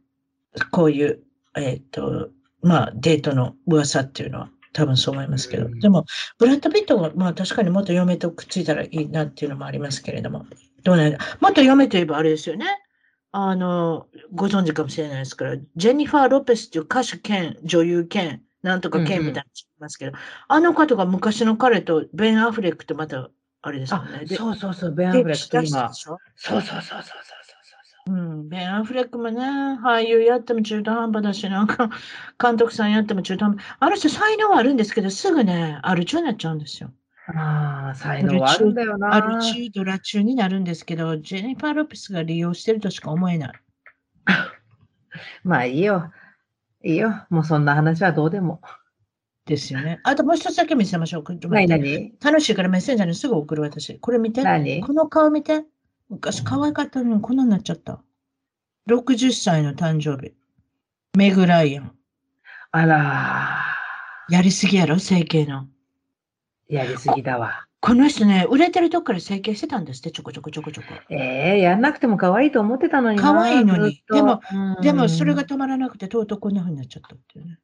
こういう、えっ、ー、と、まあ、デートの噂っていうのは。多分そう思いますけど。でも、ブラッド・ピットは、まあ確かにもっと嫁とくっついたらいいなっていうのもありますけれども。どうなんもっと嫁といえばあれですよね。あの、ご存知かもしれないですから、ジェニファー・ロペスっていう歌手兼女優兼なんとか県みたいなのますけど、うんうん、あの方が昔の彼とベン・アフレックとまた、あれですよね。そうそうそう、ベン・アフレックと今。そうそうそうそうそう。うん、ベン・アフレックもね、俳優やっても中途半端だし、なんか、監督さんやっても中途半端。あの人才能はあるんですけど、すぐね、アル中になっちゃうんですよ。ああ、才能はあるんだよな。アル中、ドラ中になるんですけど、ジェニファー・ロペスが利用してるとしか思えない。まあいいよ。いいよ。もうそんな話はどうでも。ですよね。あともう一つだけ見せましょう。何何？楽しいからメッセンジャーにすぐ送る私。これ見て。何？この顔見て。昔可愛かったのにこんなになっちゃった。60歳の誕生日。メグライアン。あらやりすぎやろ整形の。やりすぎだわ。この人ね、売れてるとこから整形してたんですって、ちょこちょこちょこちょこ。ええー、やんなくても可愛いと思ってたのに可愛いのに。でも、でもそれが止まらなくて、とうとうこんな風になっちゃったっていうね。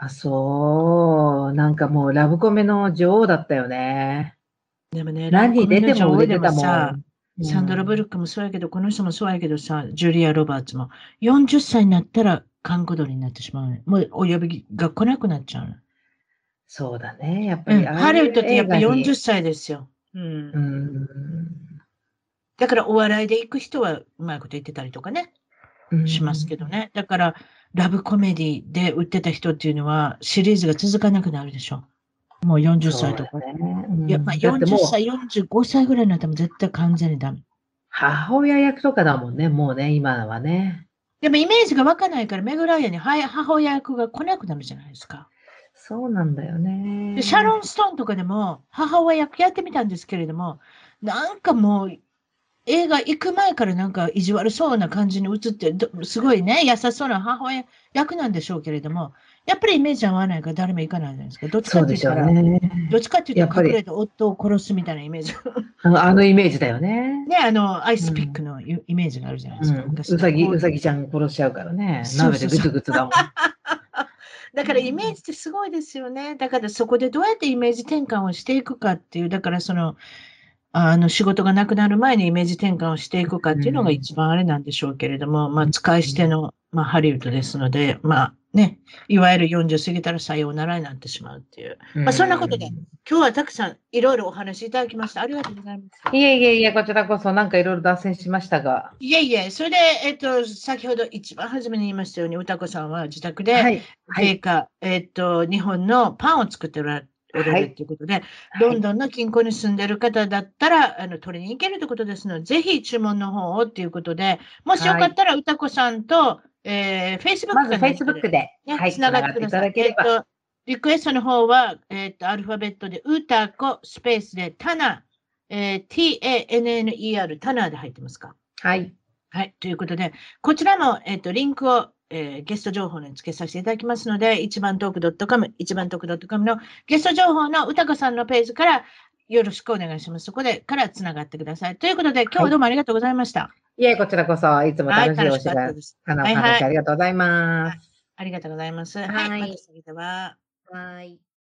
あ、そう。なんかもうラブコメの女王だったよね。でもね、何出ても売れてたもん。サンドラ・ブルックもそうやけど、この人もそうやけどさ、ジュリア・ロバーツも、40歳になったら、観光鳥になってしまうね。もうお呼びが来なくなっちゃうそうだね。やっぱり、うん、ハリウッドってやっぱ40歳ですよ。うん。うんだからお笑いで行く人はうまいこと言ってたりとかね、しますけどね。だから、ラブコメディで売ってた人っていうのは、シリーズが続かなくなるでしょ。もう40歳とか。ねうん、いや、まあ、40歳、45歳ぐらいになっても絶対完全にダメ。母親役とかだもんね、もうね、今はね。でもイメージが湧かないから、メグライアに母親役が来なくなるじゃないですか。そうなんだよね。でシャロン・ストーンとかでも母親役やってみたんですけれども、なんかもう映画行く前からなんか意地悪そうな感じに映って、すごいね、優しそうな母親役なんでしょうけれども、やっぱりイメージ合わないから誰も行かないじゃないですか。どっちかって言ったら、ね、どっちかって言ったら隠れて夫を殺すみたいなイメージ。あのあのイメージだよね。ね、あの、アイスピックのイメージがあるじゃないですか。うん、うさぎ、うさぎちゃん殺しちゃうからね。鍋でグツグツだもん。だからイメージってすごいですよね。だからそこでどうやってイメージ転換をしていくかっていう、だからその、あの仕事がなくなる前にイメージ転換をしていくかっていうのが一番あれなんでしょうけれども、まあ、使い捨ての、まあ、ハリウッドですので、まあね、いわゆる40過ぎたらさようならになってしまうっていう。まあ、そんなことで、今日はたくさんいろいろお話いただきました。ありがとうございます。いえいえいえ、こちらこそなんかいろいろ脱線しましたが。いえいえ、それで、えっと、先ほど一番初めに言いましたように、歌子さんは自宅で、はい、はい、えっと、日本のパンを作っておられおれるということで、はい、ロンドンの近郊に住んでいる方だったら、あの取りに行けるということですので、ぜひ注文の方をということで、もしよかったら、歌子さんと、えー、Facebook まず Facebook で、ね、はい、つながってください。えっと、リクエストの方は、えっ、と、アルファベットで、歌子スペースで、タナ、えー、t-a-n-n-e-r、タナで入ってますか？はい。はい。ということで、こちらも、えっ、と、リンクをえー、ゲスト情報に付けさせていただきますので、一番トーク .com、一番トーク .com のゲスト情報の歌子さんのページからよろしくお願いします。そこでからつながってください。ということで、今日はどうもありがとうございました。はい、いえ、こちらこそ、いつも楽しいお知らせ、はい、はい、ありがとうございます。ありがとうございます。はい、はい、また次では。はい。